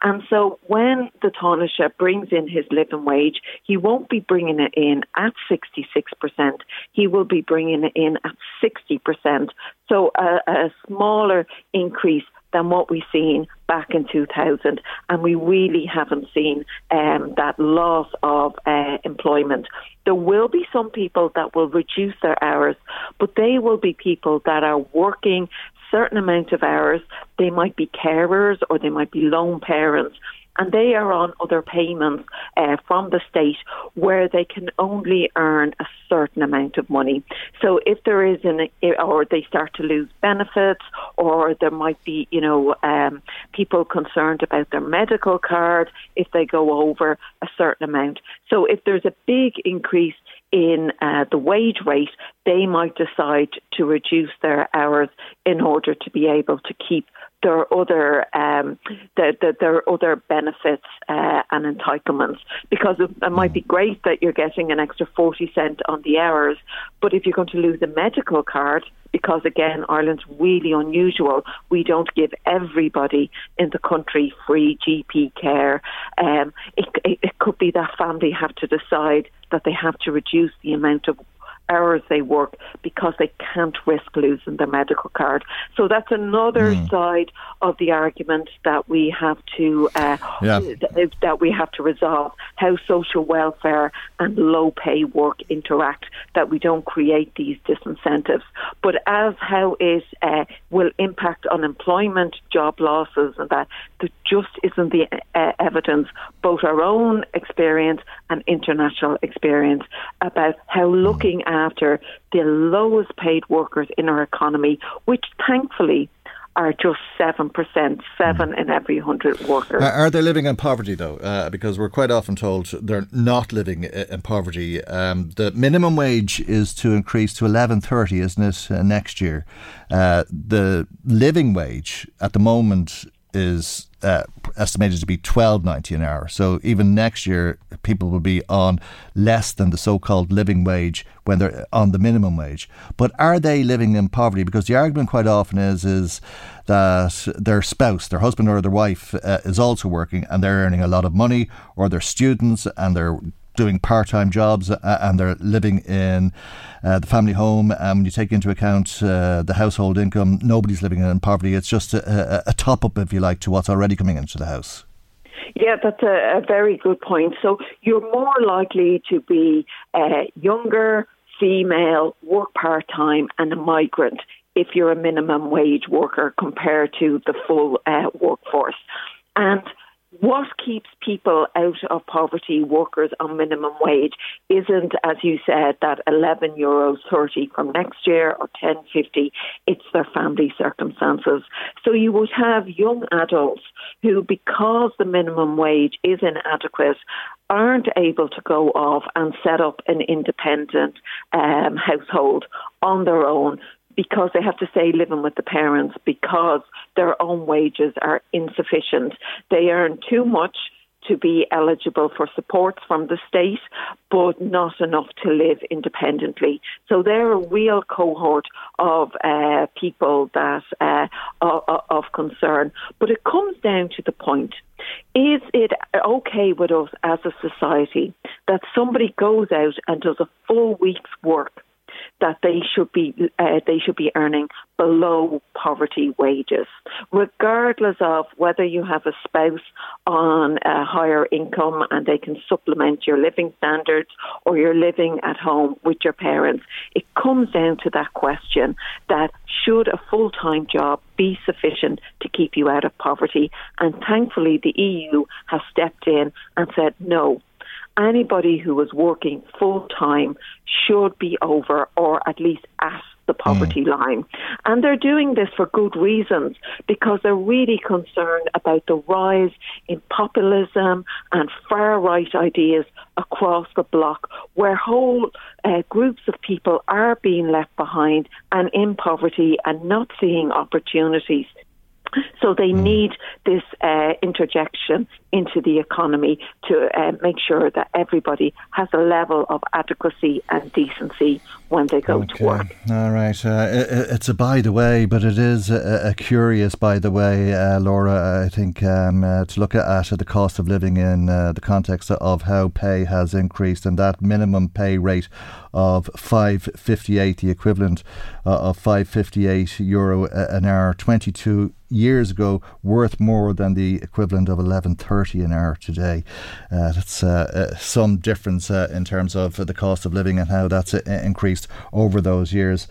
And so when the Taoiseach brings in his living wage, he won't be bringing it in at 66%. He will will be bringing in at 60%. So a, a smaller increase than what we've seen back in 2000. And we really haven't seen um, that loss of uh, employment. There will be some people that will reduce their hours, but they will be people that are working certain amount of hours. They might be carers or they might be lone parents and they are on other payments uh, from the state where they can only earn a certain amount of money. So if there is an, or they start to lose benefits, or there might be, you know, um, people concerned about their medical card if they go over a certain amount. So if there's a big increase in uh, the wage rate, they might decide to reduce their hours in order to be able to keep their other um, the, the, their other benefits uh, and entitlements. Because it, might be great that you're getting an extra 40 cent on the hours but if you're going to lose a medical card because again Ireland's really unusual we don't give everybody in the country free GP care. Um, it, it, it could be that family have to decide that they have to reduce the amount of hours they work because they can't risk losing their medical card. So that's another mm. side of the argument that we have to uh, yeah. that we have to resolve how social welfare and low pay work interact. That we don't create these disincentives, but as how it uh, will impact on employment, job losses, and that there just isn't the uh, evidence, both our own experience and international experience, about how looking after the lowest paid workers in our economy, which thankfully are just 7%, 7 in every 100 workers. Are they living in poverty, though? Uh, because we're quite often told they're not living in poverty. Um, the minimum wage is to increase to 11.30, isn't it, uh, next year? Uh, the living wage at the moment is uh, estimated to be twelve ninety an hour. So even next year, people will be on less than the so-called living wage when they're on the minimum wage. But are they living in poverty? Because the argument quite often is is that their spouse, their husband or their wife, uh, is also working and they're earning a lot of money, or they're students and they're doing part-time jobs uh, and they're living in uh, the family home. And when you take into account uh, the household income, nobody's living in poverty. It's just a, a, a top up, if you like, to what's already coming into the house. Yeah, that's a, a very good point. So you're more likely to be uh, younger, female, work part time, and a migrant if you're a minimum wage worker compared to the full uh, workforce. And what keeps people out of poverty, workers on minimum wage, isn't, as you said, that 11 euros 30 from next year or 10.50. It's their family circumstances. So you would have young adults who, because the minimum wage is inadequate, aren't able to go off and set up an independent um, household on their own because they have to stay living with the parents because their own wages are insufficient. They earn too much to be eligible for supports from the state, but not enough to live independently. So they're a real cohort of uh, people that uh, of, of concern. But it comes down to the point: is it okay with us as a society that somebody goes out and does a full week's work? That they should be uh, they should be earning below poverty wages, regardless of whether you have a spouse on a higher income and they can supplement your living standards or you're living at home with your parents. It comes down to that question that should a full time job be sufficient to keep you out of poverty? And thankfully, the EU has stepped in and said no anybody who is working full time should be over or at least at the poverty mm. line. And they're doing this for good reasons because they're really concerned about the rise in populism and far right ideas across the bloc, where whole uh, groups of people are being left behind and in poverty and not seeing opportunities so they mm. need this uh, interjection into the economy to uh, make sure that everybody has a level of adequacy and decency when they go okay. to work. All right. Uh, it, it's a by the way, but it is a, a curious by the way, uh, Laura, I think, um, uh, to look at, the cost of living in uh, the context of how pay has increased and that minimum pay rate of 558, the equivalent of 558 euro an hour, 22 years ago worth more than the equivalent of 11.30 an hour today. Uh, that's uh, uh, some difference uh, in terms of the cost of living and how that's uh, increased over those years.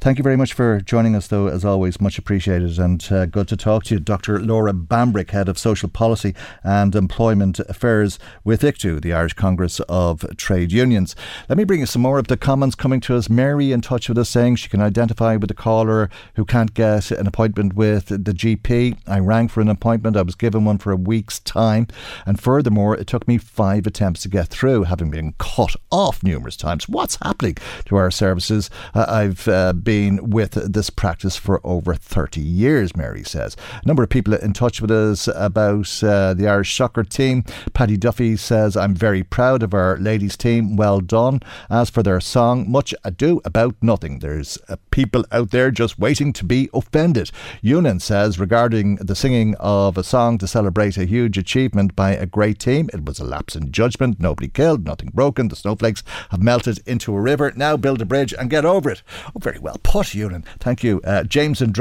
Thank you very much for joining us, though, as always. Much appreciated and uh, good to talk to you. Dr. Laura Bambrick, Head of Social Policy and Employment Affairs with ICTU, the Irish Congress of Trade Unions. Let me bring you some more of the comments coming to us. Mary in touch with us saying she can identify with the caller who can't get an appointment with the GP. I rang for an appointment. I was given one for a week's time. And furthermore, it took me five attempts to get through, having been cut off numerous times. What's happening to our services? Uh, I've uh, been been with this practice for over 30 years, Mary says. A number of people in touch with us about uh, the Irish soccer team. Paddy Duffy says, I'm very proud of our ladies' team. Well done. As for their song, much ado about nothing. There's uh, people out there just waiting to be offended. Yunan says, regarding the singing of a song to celebrate a huge achievement by a great team, it was a lapse in judgment. Nobody killed, nothing broken. The snowflakes have melted into a river. Now build a bridge and get over it. Oh, very well put, Ewan. Thank you. Uh, James in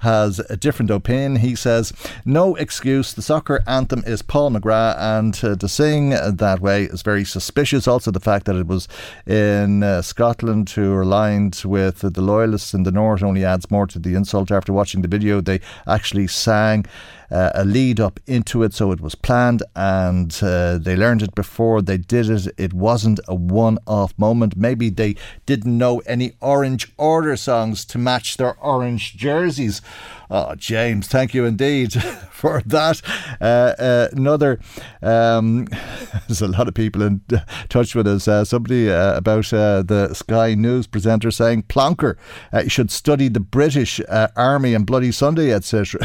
has a different opinion. He says, No excuse. The soccer anthem is Paul McGrath, and uh, to sing that way is very suspicious. Also, the fact that it was in uh, Scotland, who are aligned with the Loyalists in the North, only adds more to the insult. After watching the video, they actually sang uh, a lead up into it, so it was planned and uh, they learned it before they did it. It wasn't a one off moment. Maybe they didn't know any Orange Order songs to match their orange jerseys. Oh, James, thank you indeed for that. Uh, uh, another um, there's a lot of people in touch with us. Uh, somebody uh, about uh, the Sky News presenter saying Plonker uh, should study the British Army and Bloody Sunday, etc.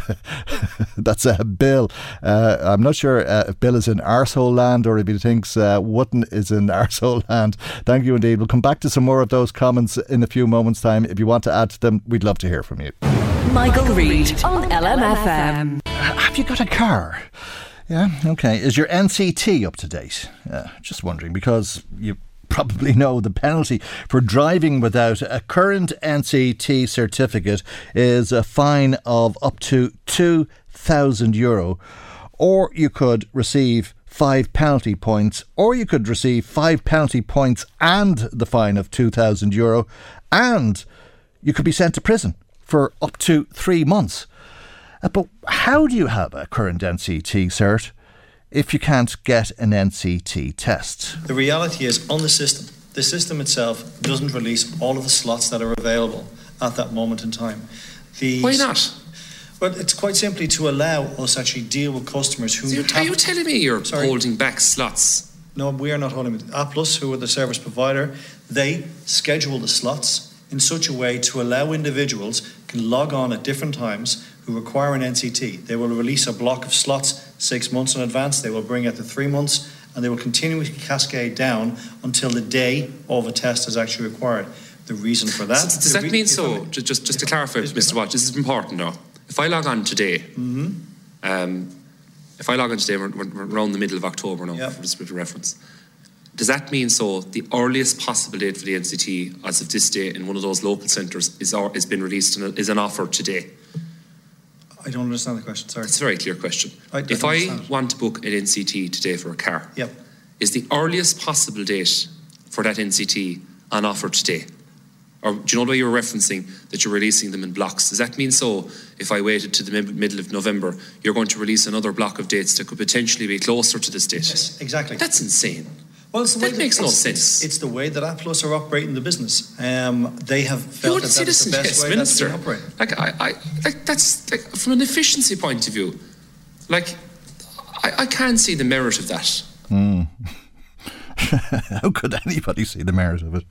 That's a Bill. I'm not sure if Bill is in arsehole land or if he thinks Wotton is in arsehole land. Thank you indeed. We'll come back to some more of those comments in a few moments' time. If you want to add to them, we'd love to hear from you. Michael, Reed on LMFM. Have you got a car? Yeah, okay. Is your NCT up to date? Uh, just wondering because you probably know the penalty for driving without a current NCT certificate is a fine of up to 2,000 euro, or you could receive five penalty points, or you could receive five penalty points and the fine of 2,000 euro, and you could be sent to prison for up to three months. Uh, but how do you have a current NCT cert if you can't get an NCT test? The reality is, on the system, the system itself doesn't release all of the slots that are available at that moment in time. The Why not? Well, it's quite simply to allow us actually deal with customers who. So are you telling me you're Sorry. holding back slots? No, we are not holding. Applus, who are the service provider, they schedule the slots in such a way to allow individuals can log on at different times who require an NCT. They will release a block of slots six months in advance. They will bring it to three months, and they will continuously cascade down until the day of a test is actually required. The reason for that. So does that mean so? Just, just, just to clarify, Mr. Walsh, this is important now. If I log on today, mm-hmm. um, if I log on today, we're, we're, around the middle of October now, yep. for this bit of reference. Does that mean so the earliest possible date for the NCT as of this day in one of those local centres is, is been released and is an offer today? I don't understand the question. Sorry. It's a very clear question. I if I want to book an NCT today for a car, yep. is the earliest possible date for that NCT on offer today? Or do you know the way you were referencing that you're releasing them in blocks? Does that mean so if I waited to the middle of November, you're going to release another block of dates that could potentially be closer to this date? Yes, exactly. That's insane. Well, it's the that way makes that, no it's, sense. It's, the way that Applus are operating the business. Um, they have felt that that's the best yes, way Minister. that they operate. Like, I, I, like that's like from an efficiency point of view. Like, I, I can't see the merit of that. Mm. How could anybody see the merit of it?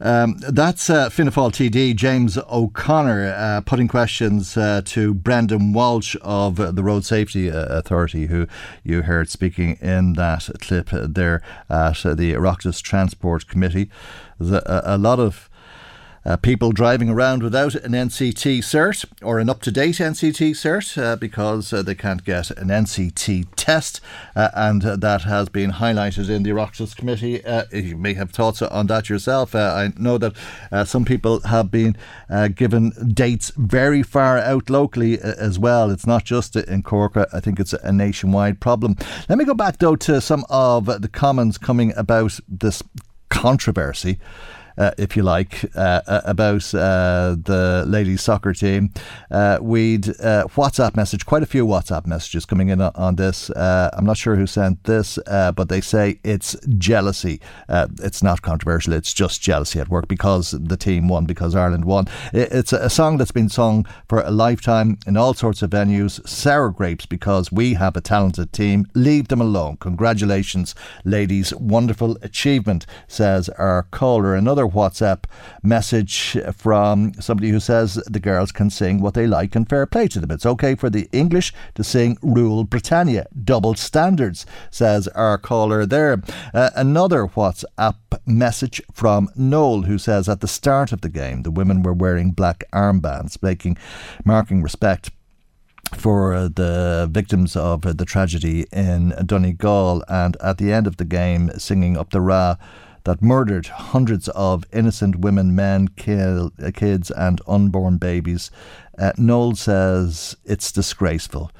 Um, that's uh, Fianna Fáil TD James O'Connor uh, putting questions uh, to Brendan Walsh of the Road Safety uh, Authority, who you heard speaking in that clip there at the Oireachtas Transport Committee. A, a lot of uh, people driving around without an NCT cert or an up to date NCT cert uh, because uh, they can't get an NCT test, uh, and that has been highlighted in the Oireachtas Committee. Uh, you may have thoughts on that yourself. Uh, I know that some people have been given dates very far out locally as well. It's not just in Cork, I think it's a nationwide problem. Let me go back though to some of the comments coming about this controversy uh, if you like, uh, uh, about uh, the ladies' soccer team. Uh, we'd WhatsApp message, quite a few WhatsApp messages coming in on this. I'm not sure who sent this, but they say it's jealousy. it's not controversial, it's just jealousy at work because the team won, because Ireland won. It's a song that's been sung for a lifetime in all sorts of venues. Sour grapes because we have a talented team. Leave them alone. Congratulations, ladies. Wonderful achievement, says our caller. Another another WhatsApp message from somebody who says the girls can sing what they like and fair play to them. It's okay for the English to sing Rule Britannia. Double standards, says our caller there. Uh, another WhatsApp message from Noel who says at the start of the game the women were wearing black armbands, making marking respect for the victims of the tragedy in Donegal, and at the end of the game, singing up the Ra that murdered hundreds of innocent women, men, kill, uh, kids, and unborn babies. Uh, Noel says it's disgraceful.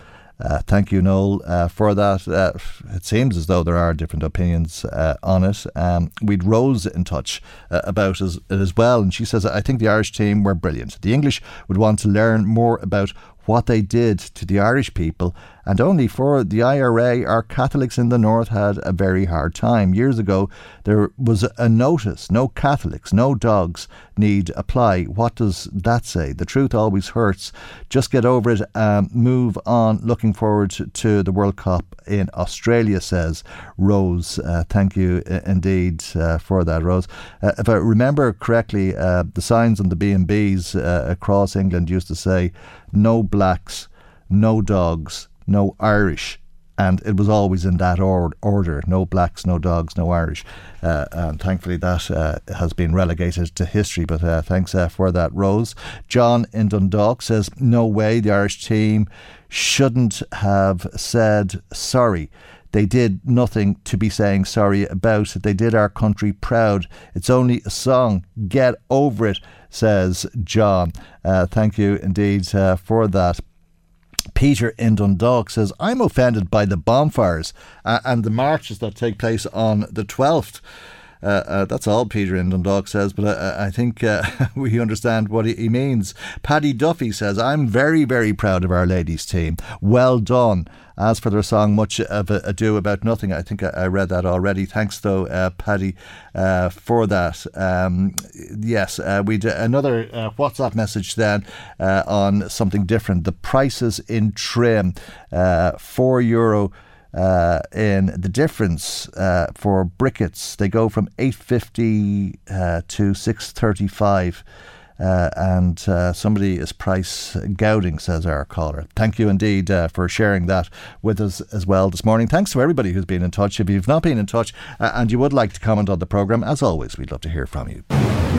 Uh, thank you, Noel, uh, for that. Uh, it seems as though there are different opinions uh, on it. Um, we'd Rose in touch uh, about it as well, and she says, I think the Irish team were brilliant. The English would want to learn more about what they did to the Irish people and only for the IRA, our Catholics in the North had a very hard time. Years ago, there was a notice no Catholics, no dogs need apply. What does that say? The truth always hurts. Just get over it, um, move on. Looking forward to the World Cup in Australia, says Rose. Uh, thank you indeed uh, for that, Rose. Uh, if I remember correctly, uh, the signs on the B&Bs uh, across England used to say, no blacks, no dogs, no Irish and it was always in that or- order no blacks, no dogs, no Irish. Uh, and thankfully, that uh, has been relegated to history. But uh, thanks uh, for that, Rose. John in Dundalk says, No way the Irish team shouldn't have said sorry. They did nothing to be saying sorry about. They did our country proud. It's only a song. Get over it, says John. Uh, thank you indeed uh, for that. Peter in Dundalk says, I'm offended by the bonfires uh, and the marches that take place on the 12th. Uh, uh, that's all Peter in Dundalk says, but I, I think uh, we understand what he, he, means. Paddy Duffy says, I'm very, very proud of our ladies' team. Well done. As for their song, much of a ado about nothing, I think I, read that already. Thanks, though, uh, Paddy, uh, for that. Um, yes, uh, we another WhatsApp message then on something different. The prices in Trim, four euro uh, in the difference uh, for briquettes. They go from 850 uh, to 635. Uh, and uh, somebody is price gouging, says our caller. Thank you indeed uh, for sharing that with us as well this morning. Thanks to everybody who's been in touch. If you've not been in touch uh, and you would like to comment on the programme, as always, we'd love to hear from you.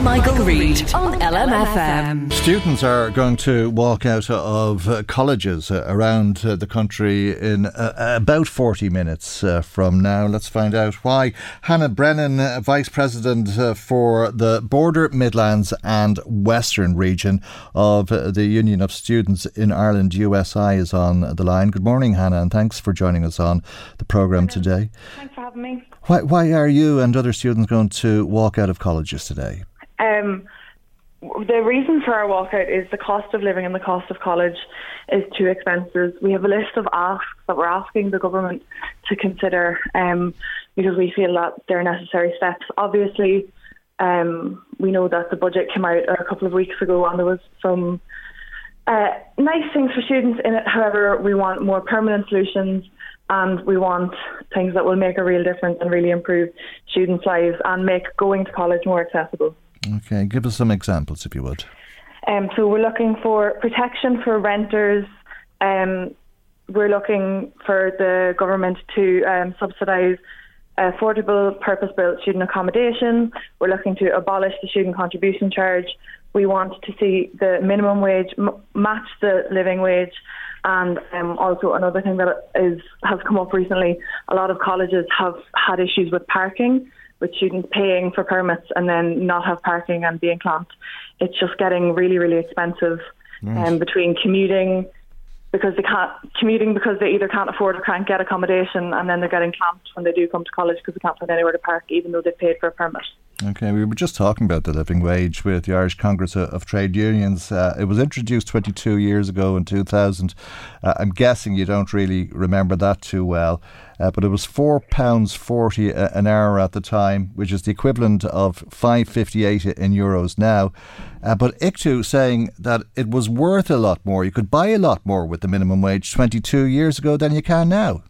Michael, Reade on LMFM. Students are going to walk out of uh, colleges uh, around the country in about 40 minutes from now. Let's find out why. Hannah Brennan, Vice President for the Border, Midlands and western region of the Union of Students in Ireland, USI, is on the line. Good morning, Hannah, and thanks for joining us on the programme today. Thanks for having me. Why, why are you and other students going to walk out of colleges today? Um, the reason for our walkout is the cost of living and the cost of college is too expensive. We have a list of asks that we're asking the government to consider um, because we feel that they're necessary steps. Obviously, um, we know that the budget came out a couple of weeks ago and there was some uh, nice things for students in it. However, we want more permanent solutions and we want things that will make a real difference and really improve students' lives and make going to college more accessible. Okay, give us some examples if you would. Um, so we're looking for protection for renters. Um, we're looking for the government to um, subsidise affordable purpose-built student accommodation. We're looking to abolish the student contribution charge. We want to see the minimum wage m- match the living wage. And um, also another thing that is has come up recently, a lot of colleges have had issues with parking, with students paying for permits and then not have parking and being clamped. It's just getting really, really expensive nice. um, between commuting, because they can't commuting because they either can't afford or can't get accommodation, and then they're getting camped when they do come to college because they can't find anywhere to park, even though they've paid for a permit. Okay, we were just talking about the living wage with the Irish Congress of Trade Unions. Uh, it was introduced 22 years ago in 2000. Uh, I'm guessing you don't really remember that too well, uh, but it was four pounds forty an hour at the time, which is the equivalent of 5.58 in euros now. Uh, but ICTU saying that it was worth a lot more. You could buy a lot more with the minimum wage 22 years ago than you can now.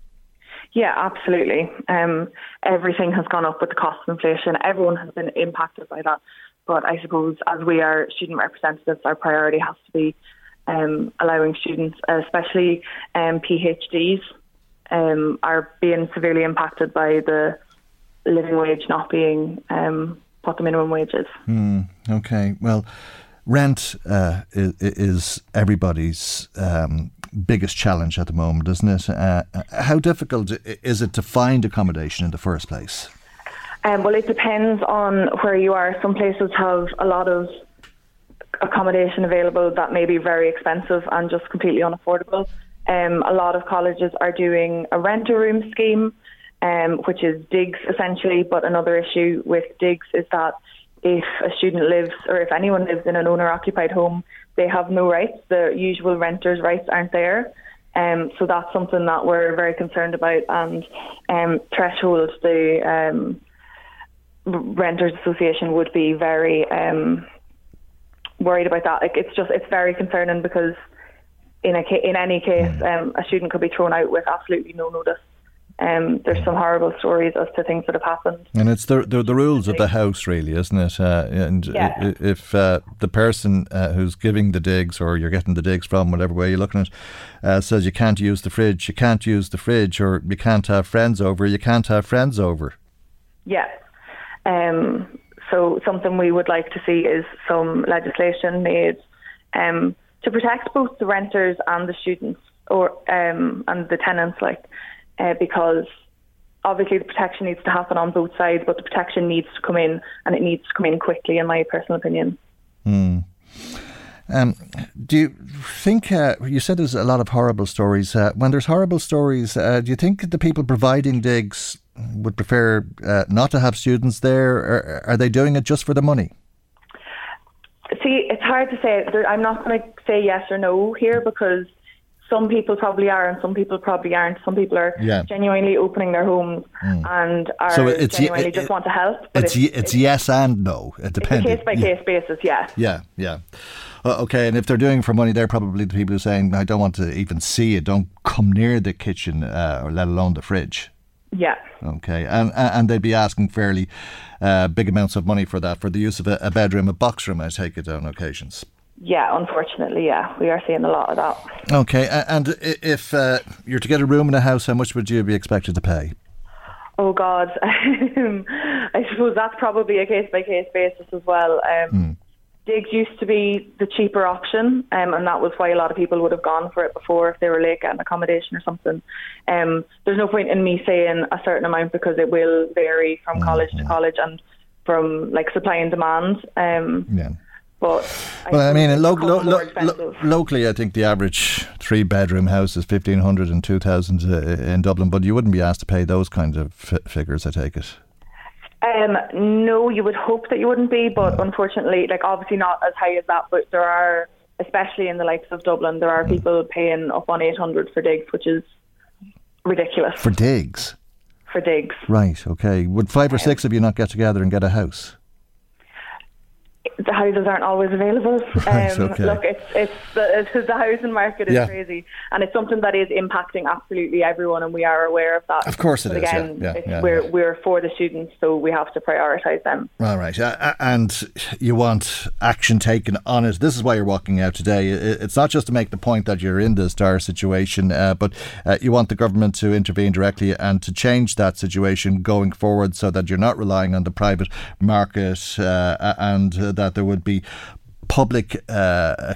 Yeah, absolutely. Um, everything has gone up with the cost of inflation. Everyone has been impacted by that. But I suppose as we are student representatives, our priority has to be um, allowing students, especially um, PhDs, um, are being severely impacted by the living wage not being um, what the minimum wage is. Mm, okay, well, rent uh, is, is, everybody's um, biggest challenge at the moment, isn't it? Uh, how difficult is it to find accommodation in the first place? Um, well, it depends on where you are. Some places have a lot of accommodation available that may be very expensive and just completely unaffordable. Um, a lot of colleges are doing a rent a room scheme, um, which is digs essentially. But another issue with digs is that if a student lives or if anyone lives in an owner occupied home, they have no rights. The usual renters' rights aren't there. Um, so that's something that we're very concerned about. And um, threshold, the um, renters association would be very um, worried about that. Like it's just it's very concerning because in a ca- in any case, um, a student could be thrown out with absolutely no notice. Um, there's some horrible stories as to things that have happened. And it's the the, the rules of the house, really, isn't it? Uh, and Yeah. if uh, the person uh, who's giving the digs, or you're getting the digs from, whatever way you're looking at, it, uh, says you can't use the fridge, you can't use the fridge, or you can't have friends over, you can't have friends over. Yeah. Um, so something we would like to see is some legislation made um, to protect both the renters and the students or um, and the tenants, like uh, because obviously the protection needs to happen on both sides, but the protection needs to come in and it needs to come in quickly, in my personal opinion. Hmm. Um, do you think uh, you said there's a lot of horrible stories? Uh, when there's horrible stories, uh, do you think the people providing digs would prefer uh, not to have students there, or are they doing it just for the money? See, it's hard to say. I'm not going to say yes or no here because some people probably are and some people probably aren't. Some people are Yeah. genuinely opening their homes and are So it's- genuinely it- just want to help. It's ye- it's yes and no. It it's a depends. case by case basis, yeah. Yeah, yeah. Uh, okay, and if they're doing it for money, they're probably the people who are saying, "I don't want to even see it. Don't come near the kitchen, uh, or let alone the fridge." Yeah. Okay, and and they'd be asking fairly uh, big amounts of money for that for the use of a, a bedroom, a box room. I take it on occasions. Yeah, unfortunately, yeah. We are seeing a lot of that. Okay, and if uh, you're to get a room in a house, how much would you be expected to pay? Oh God, I suppose that's probably a case by case basis as well. Um, Digs used to be the cheaper option, um, and that was why a lot of people would have gone for it before if they were late getting accommodation or something. Um, there's no point in me saying a certain amount because it will vary from college to college and from like supply and demand. Um, Yeah. But Well, I mean, lo- lo- lo- locally, I think the average three bedroom house is fifteen hundred and two thousand uh, in Dublin, but you wouldn't be asked to pay those kinds of f- figures. I take it. Um, no, you would hope that you wouldn't be, but unfortunately, like obviously not as high as that. But there are, especially in the likes of Dublin, there are people paying up on eight hundred for digs, which is ridiculous For digs, for digs. right? Okay. Would five or six of you not get together and get a house? The houses aren't always available. Right, um, okay. Look, it's it's the, it's the housing market is Yeah. crazy, and it's something that is impacting absolutely everyone, and we are aware of that. Of course it but is, Again, yeah, yeah, we're we're for the students, so we have to prioritise them. All right, uh, uh, and you want action taken on it. This is why you're walking out today. It's not just to make the point that you're in this dire situation, uh, but uh, you want the government to intervene directly and to change that situation going forward, so that you're not relying on the private market uh, and uh, that there would be public, uh,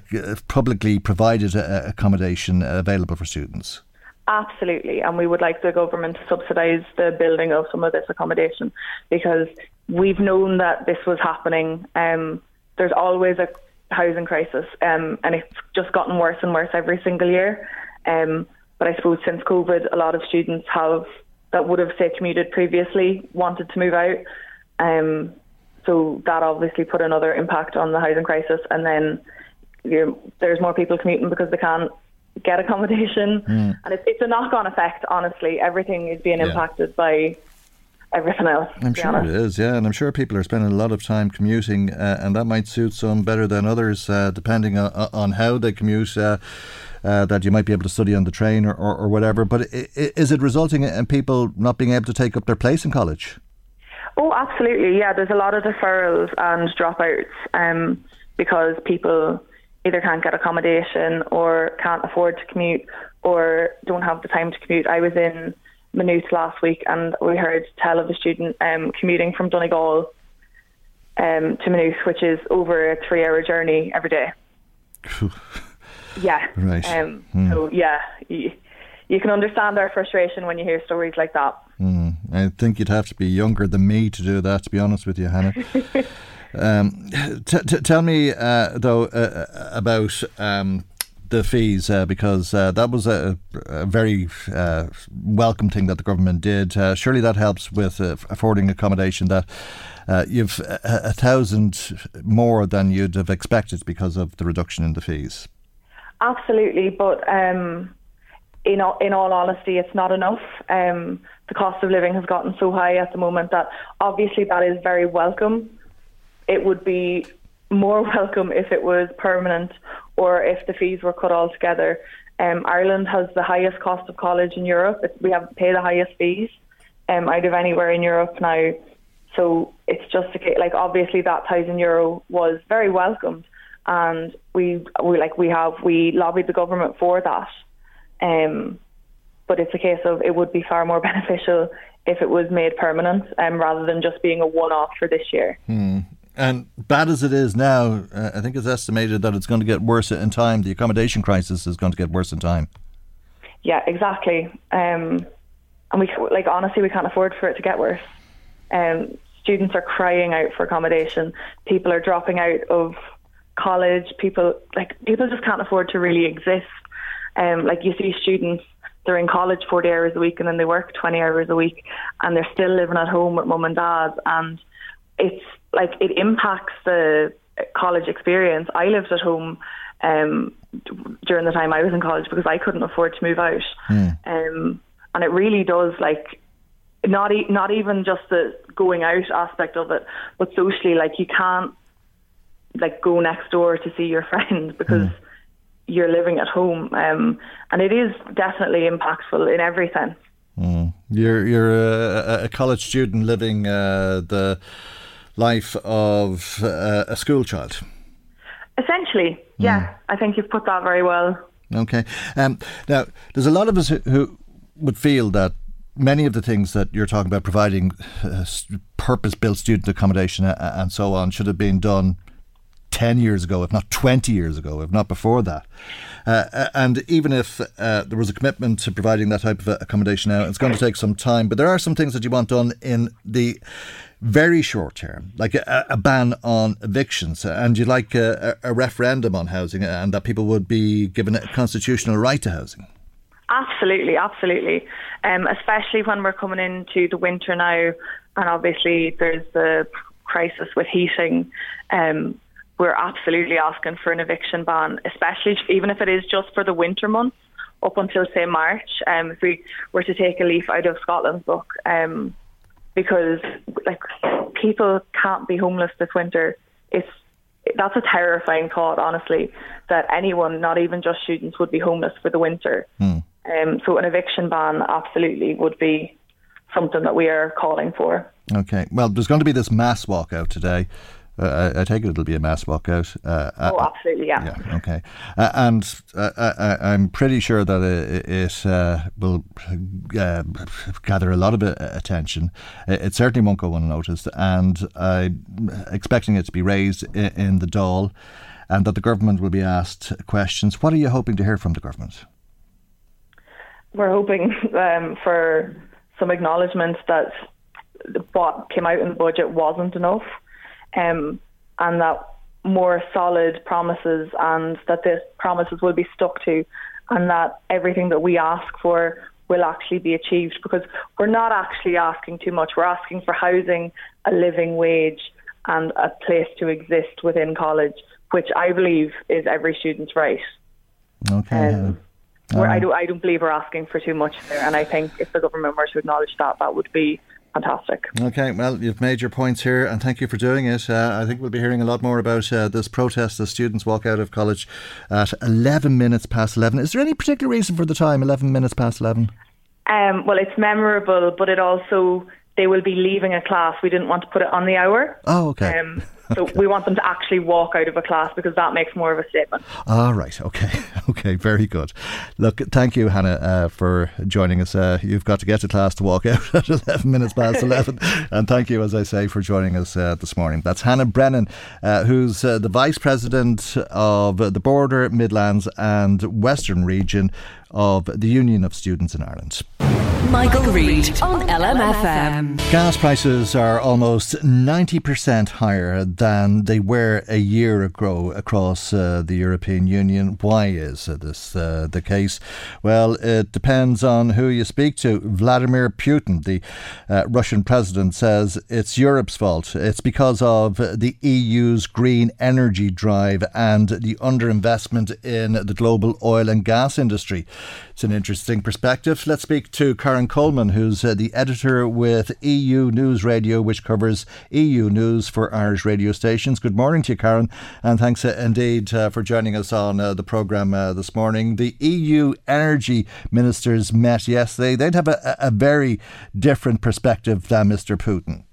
publicly provided uh, accommodation available for students. Absolutely, and we would like the government to subsidise the building of some of this accommodation because we've known that this was happening. Um, there's always a housing crisis, um, and it's just gotten worse and worse every single year. Um, but I suppose since COVID, a lot of students have that would have say commuted previously wanted to move out. Um, so that obviously put another impact on the housing crisis, and then you know, there's more people commuting because they can't get accommodation, Mm. and it's, it's a knock-on effect. Honestly, everything is being Yeah. impacted by everything else. I'm sure it honest. is, yeah, and I'm sure people are spending a lot of time commuting, uh, and that might suit some better than others, uh, depending on, on how they commute. Uh, uh, that you might be able to study on the train or, or, or whatever, but is it resulting in people not being able to take up their place in college? Oh, absolutely. Yeah, there's a lot of deferrals and dropouts um, because people either can't get accommodation or can't afford to commute or don't have the time to commute. I was in Maynooth last week and we heard tell of a student um, commuting from Donegal um, to Maynooth, which is over a three hour journey every day. yeah. Right. Um, Hmm. So, yeah, you, you can understand our frustration when you hear stories like that. Mm, I think you'd have to be younger than me to do that, to be honest with you, Hannah. um, t- t- tell me, uh, though, uh, uh, about um, the fees, uh, because uh, that was a, a very uh, welcome thing that the government did. Uh, surely that helps with uh, affording accommodation that uh, you've a, a thousand more than you'd have expected because of the reduction in the fees. Absolutely, but um, in all, in all honesty, it's not enough. Um, the cost of living has gotten so high at the moment that obviously that is very welcome. It would be more welcome if it was permanent or if the fees were cut altogether. Um, Ireland has the highest cost of college in Europe. It, we have pay the highest fees um, out of anywhere in Europe now. So it's just a, like obviously that thousand euro was very welcomed, and we we like we have we lobbied the government for that. Um, but it's a case of it would be far more beneficial if it was made permanent um, rather than just being a one-off for this year. Hmm. And bad as it is now, uh, I think it's estimated that it's going to get worse in time. The accommodation crisis is going to get worse in time. Yeah, exactly. Um, and we like honestly, we can't afford for it to get worse. Um, students are crying out for accommodation. People are dropping out of college. People like people just can't afford to really exist. Um, like you see students, they're in college forty hours a week and then they work twenty hours a week, and they're still living at home with mum and dad. And it's like it impacts the college experience. I lived at home um, during the time I was in college because I couldn't afford to move out. Mm. Um, and it really does like not e- not even just the going out aspect of it, but socially, like you can't like go next door to see your friend because mm. You're living at home, um, and it is definitely impactful in every sense. Mm. You're you're a, a, college student living uh, the life of uh, a school child. Essentially, yeah, mm. I think you've put that very well. Okay. Um, now, there's a lot of us who, who would feel that many of the things that you're talking about, providing uh, purpose-built student accommodation uh, and so on, should have been done 10 years ago, if not 20 years ago, if not before that. Uh, uh and even if uh, there was a commitment to providing that type of accommodation now, it's going to take some time. But there are some things that you want done in the very short term, like a, a ban on evictions, and you'd like a, a referendum on housing, and that people would be given a constitutional right to housing. Absolutely, absolutely. Um, especially when we're coming into the winter now, and obviously there's the crisis with heating. Um, we're absolutely asking for an eviction ban, especially even if it is just for the winter months up until say March. Um, if we were to take a leaf out of Scotland's book, um, because like people can't be homeless this winter. It's that's a terrifying thought, honestly, that anyone, not even just students, would be homeless for the winter. Mm. Um, so an eviction ban absolutely would be something that we are calling for. Okay. Well, there's going to be this mass walkout today. Uh, I, I, take it it'll be a mass walkout. Uh, uh oh, absolutely, yeah. Yeah, okay. Uh, and uh, I, am pretty sure that it, it uh, will gather a lot of attention. It, it, certainly won't go unnoticed, and I'm expecting it to be raised in, in the Dáil, and that the government will be asked questions. What are you hoping to hear from the government? we're hoping um, for some acknowledgement that what came out in the budget wasn't enough, um, and that more solid promises and that the promises will be stuck to, and that everything that we ask for will actually be achieved because we're not actually asking too much. We're asking for housing, a living wage, and a place to exist within college, which I believe is every student's right. Okay. Um, I, do, I don't believe we're asking for too much there, and I think if the government were to acknowledge that, that would be fantastic. Okay, well, you've made your points here, and thank you for doing it. Uh, I think we'll be hearing a lot more about uh, this protest as students walk out of college at 11 minutes past 11. Is there any particular reason for the time, 11 minutes past 11? Um, well, it's memorable, but it also, they will be leaving a class. We didn't want to put it on the hour. Oh, okay. Um, So okay. we want them to actually walk out of a class because that makes more of a statement. All right. Okay. Okay. Very good. Look, thank you, Hannah, uh, for joining us. Uh, you've got to get to class to walk out at 11 minutes past 11. and thank you, as I say, for joining us uh, this morning. That's Hannah Brennan, uh, who's uh, the Vice President of the Border, Midlands and Western region of the Union of Students in Ireland. Michael, Reade on LMFM. Gas prices are almost 90% higher than they were a year ago across uh, the European Union. Why is this uh, the case? Well, it depends on who you speak to. Vladimir Putin, the uh, Russian president, says it's Europe's fault. It's because of the EU's green energy drive and the underinvestment in the global oil and gas industry. It's an interesting perspective. Let's speak to Karen Coleman, who's uh, the editor with EU News Radio, which covers EU news for Irish radio stations. Good morning to you, Karen, and thanks uh, indeed uh, for joining us on uh, the programme uh, this morning. The EU energy ministers met yesterday. They'd have a, a very different perspective than Mr. Putin.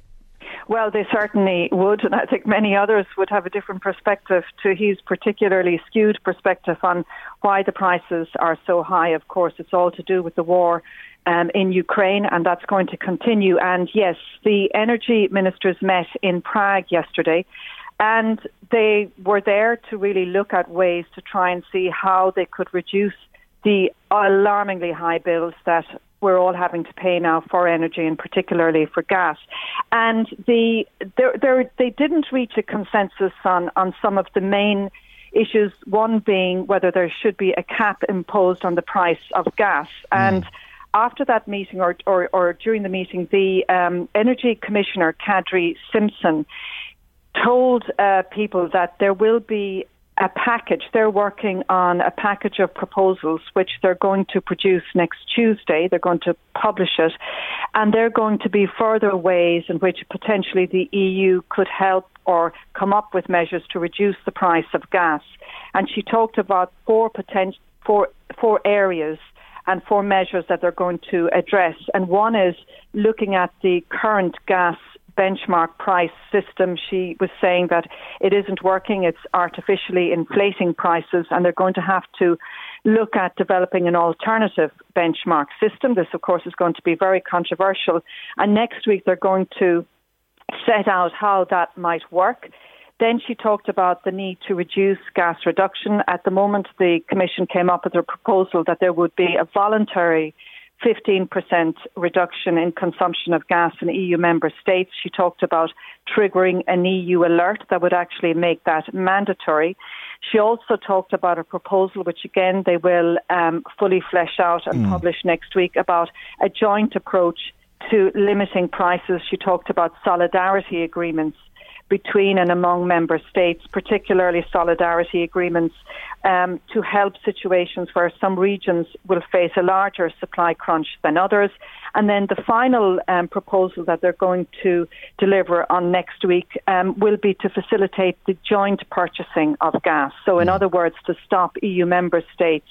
Well, they certainly would, and I think many others would have a different perspective to his particularly skewed perspective on why the prices are so high. Of course, it's all to do with the war um, in Ukraine, and that's going to continue. And yes, the energy ministers met in Prague yesterday, and they were there to really look at ways to try and see how they could reduce the alarmingly high bills that we're all having to pay now for energy and particularly for gas. And the they didn't reach a consensus on, on some of the main issues, one being whether there should be a cap imposed on the price of gas. And after that meeting or, or, or during the meeting, the um, Energy Commissioner, Kadri Simson, told uh, people that there will be a package. They're working on a package of proposals which they're going to produce next Tuesday. They're going to publish it. And they're going to be further ways in which potentially the EU could help or come up with measures to reduce the price of gas. And she talked about four potential four four areas and four measures that they're going to address. And one is looking at the current gas benchmark price system. She was saying that it isn't working, it's artificially inflating prices, and they're going to have to look at developing an alternative benchmark system. This, of course, is going to be very controversial. And next week, they're going to set out how that might work. Then she talked about the need to reduce gas reduction. At the moment, the Commission came up with a proposal that there would be a voluntary 15% reduction in consumption of gas in EU member states. She talked about triggering an EU alert that would actually make that mandatory. She also talked about a proposal, which again they will um, fully flesh out and mm. publish next week, about a joint approach to limiting prices. She talked about solidarity agreements between and among member states, particularly solidarity agreements, um, to help situations where some regions will face a larger supply crunch than others. And then the final um, proposal that they're going to deliver on next week um, will be to facilitate the joint purchasing of gas. So, in mm. other words, to stop EU member states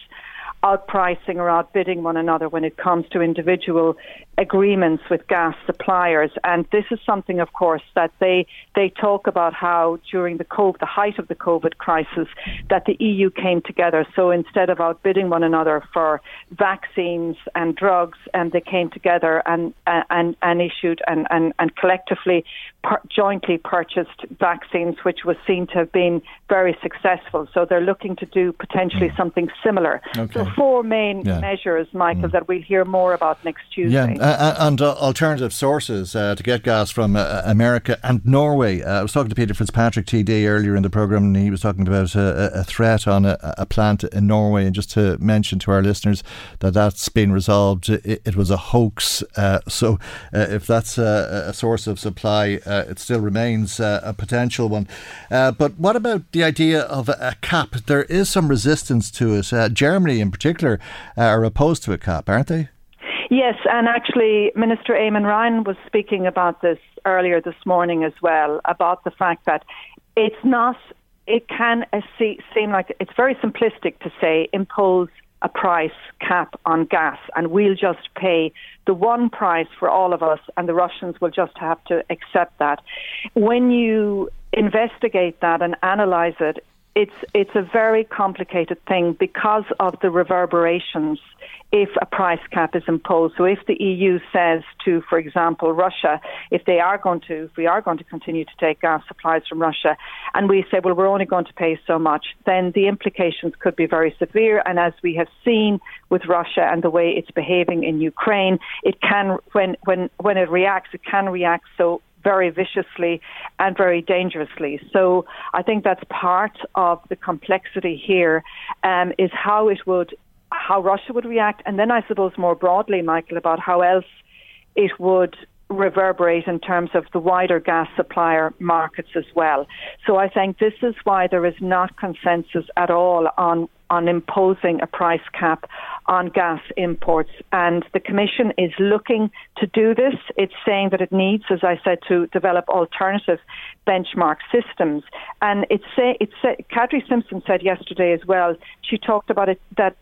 outpricing or outbidding one another when it comes to individual agreements with gas suppliers. And this is something, of course, that they they talk about how during the COVID, the height of the COVID crisis, that the EU came together. So instead of outbidding one another for vaccines and drugs, and they came together and and and issued and and, and collectively per- jointly purchased vaccines, which was seen to have been very successful. So they're looking to do potentially mm. something similar. Okay. So four main yeah. measures, Michael, mm. that we'll hear more about next Tuesday. Yeah uh, uh, and uh, alternative sources uh, to get gas from uh, America and Norway. Uh, I was talking to Peter Fitzpatrick TD earlier in the programme, and he was talking about a, a threat on a, a, plant in Norway. And just to mention to our listeners that that's been resolved, it, it was a hoax. so if that's a, a, source of supply, it still remains a potential one. but what about the idea of a, cap? There is some resistance to it. Germany, in particular, uh, are opposed to a cap, aren't they? Yes, and actually, Minister Eamon Ryan was speaking about this earlier this morning as well, about the fact that it's not, it can uh, seem like it's very simplistic to say impose a price cap on gas and we'll just pay the one price for all of us and the Russians will just have to accept that. When you investigate that and analyze it, it's it's a very complicated thing because of the reverberations if a price cap is imposed. So if the EU says to, for example, Russia, if they are going to, if we are going to continue to take gas supplies from Russia, and we say, well, we're only going to pay so much, then the implications could be very severe. And as we have seen with Russia and the way it's behaving in Ukraine, it can, when when when it reacts, it can react so very viciously and very dangerously. So I think that's part of the complexity here um, is how it would, how Russia would react, and then I suppose more broadly, Michael, about how else it would reverberate in terms of the wider gas supplier markets as well. So I think this is why there is not consensus at all on on imposing a price cap on gas imports. And the Commission is looking to do this. It's saying that it needs, as I said, to develop alternative benchmark systems. And it's say, it's say, Kadri Simson said yesterday as well. She talked about it that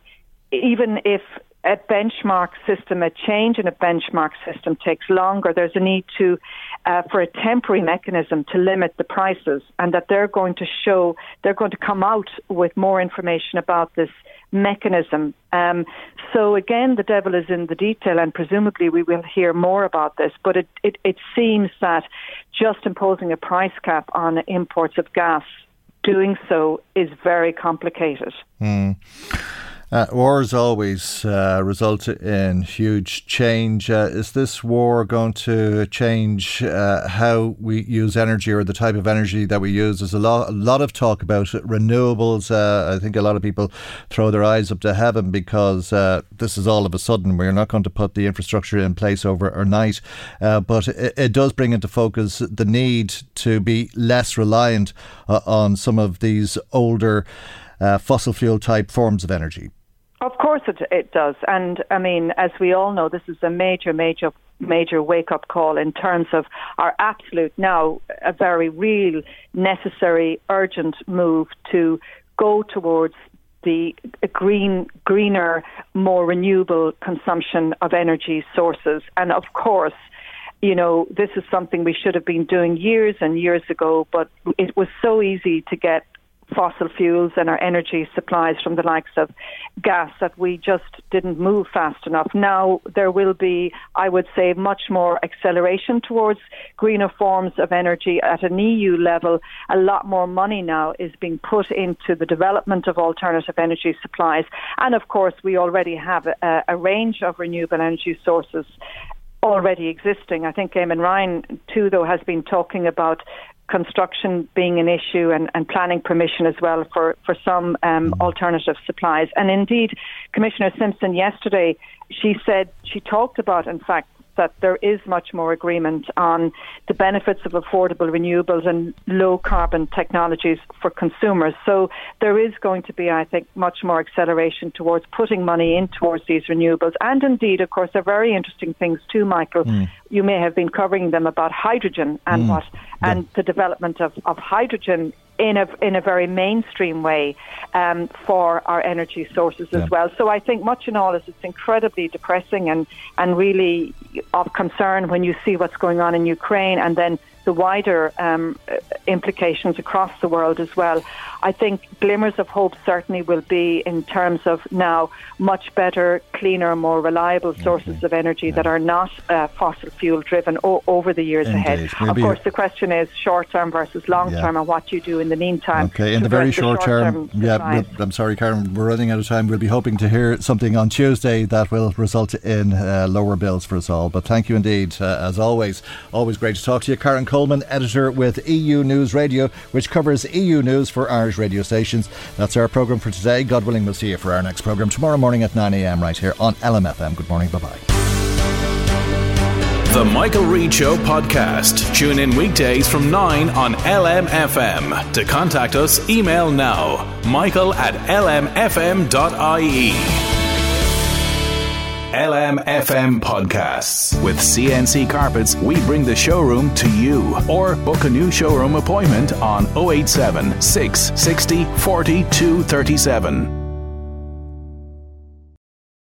even if a benchmark system, a change in a benchmark system takes longer. There's a need to uh, for a temporary mechanism to limit the prices, and that they're going to show they're going to come out with more information about this mechanism. Um, so again, the devil is in the detail, and presumably we will hear more about this. But it, it, it seems that just imposing a price cap on imports of gas, doing so is very complicated. Mm. Uh, wars always uh, result in huge change. Uh, is this war going to change uh, how we use energy or the type of energy that we use? There's a lot, a lot of talk about renewables. Uh, I think a lot of people throw their eyes up to heaven because uh, this is all of a sudden. We're not going to put the infrastructure in place overnight, but it, it, does bring into focus the need to be less reliant on some of these older. fossil fuel type forms of energy. Of course it, it does. And I mean, as we all know, this is a major, major, major wake up call in terms of our absolute now a very real, necessary, urgent move to go towards the green, greener, more renewable consumption of energy sources. And of course, you know, this is something we should have been doing years and years ago, but it was so easy to get fossil fuels and our energy supplies from the likes of gas that we just didn't move fast enough. Now there will be, I would say, much more acceleration towards greener forms of energy at an EU level. A lot more money now is being put into the development of alternative energy supplies. And of course, we already have a, a range of renewable energy sources already existing. I think Eamon Ryan, too, though, has been talking about construction being an issue and, and planning permission as well for, for some um, mm-hmm. alternative supplies. And indeed, Commissioner Simson yesterday, she said, she talked about, in fact, that there is much more agreement on the benefits of affordable renewables and low carbon technologies for consumers. So there is going to be, I think, much more acceleration towards putting money in towards these renewables. And indeed, of course, there are very interesting things too, Michael. Mm. You may have been covering them about hydrogen and mm. what and the development of, of hydrogen in a in a very mainstream way um, for our energy sources yeah. as well. So I think much in all is it's incredibly depressing and and really of concern when you see what's going on in Ukraine and then the wider um, implications across the world as well. I think glimmers of hope certainly will be in terms of now much better, cleaner, more reliable sources of energy yeah. that are not uh, fossil fuel driven o- over the years Indeed. ahead. Of course, the question is short term versus long term yeah. and what you do in the meantime. Okay, in the very short the term, yeah, I'm sorry, Karen, we're running out of time. We'll be hoping to hear something on Tuesday that will result in uh, lower bills for us all. But thank you indeed, uh, as always. Always great to talk to you. Karen Coleman, editor with EU News Radio, which covers EU news for Irish radio stations. That's our programme for today. God willing, we'll see you for our next programme tomorrow morning at 9am right here on LMFM. Good morning. Bye bye. The Michael Reade Show podcast. Tune in weekdays from 9 on LMFM. To contact us, email now michael at lmfm.ie. LMFM podcasts. With CNC Carpets, we bring the showroom to you. Or book a new showroom appointment on 087 660 4237.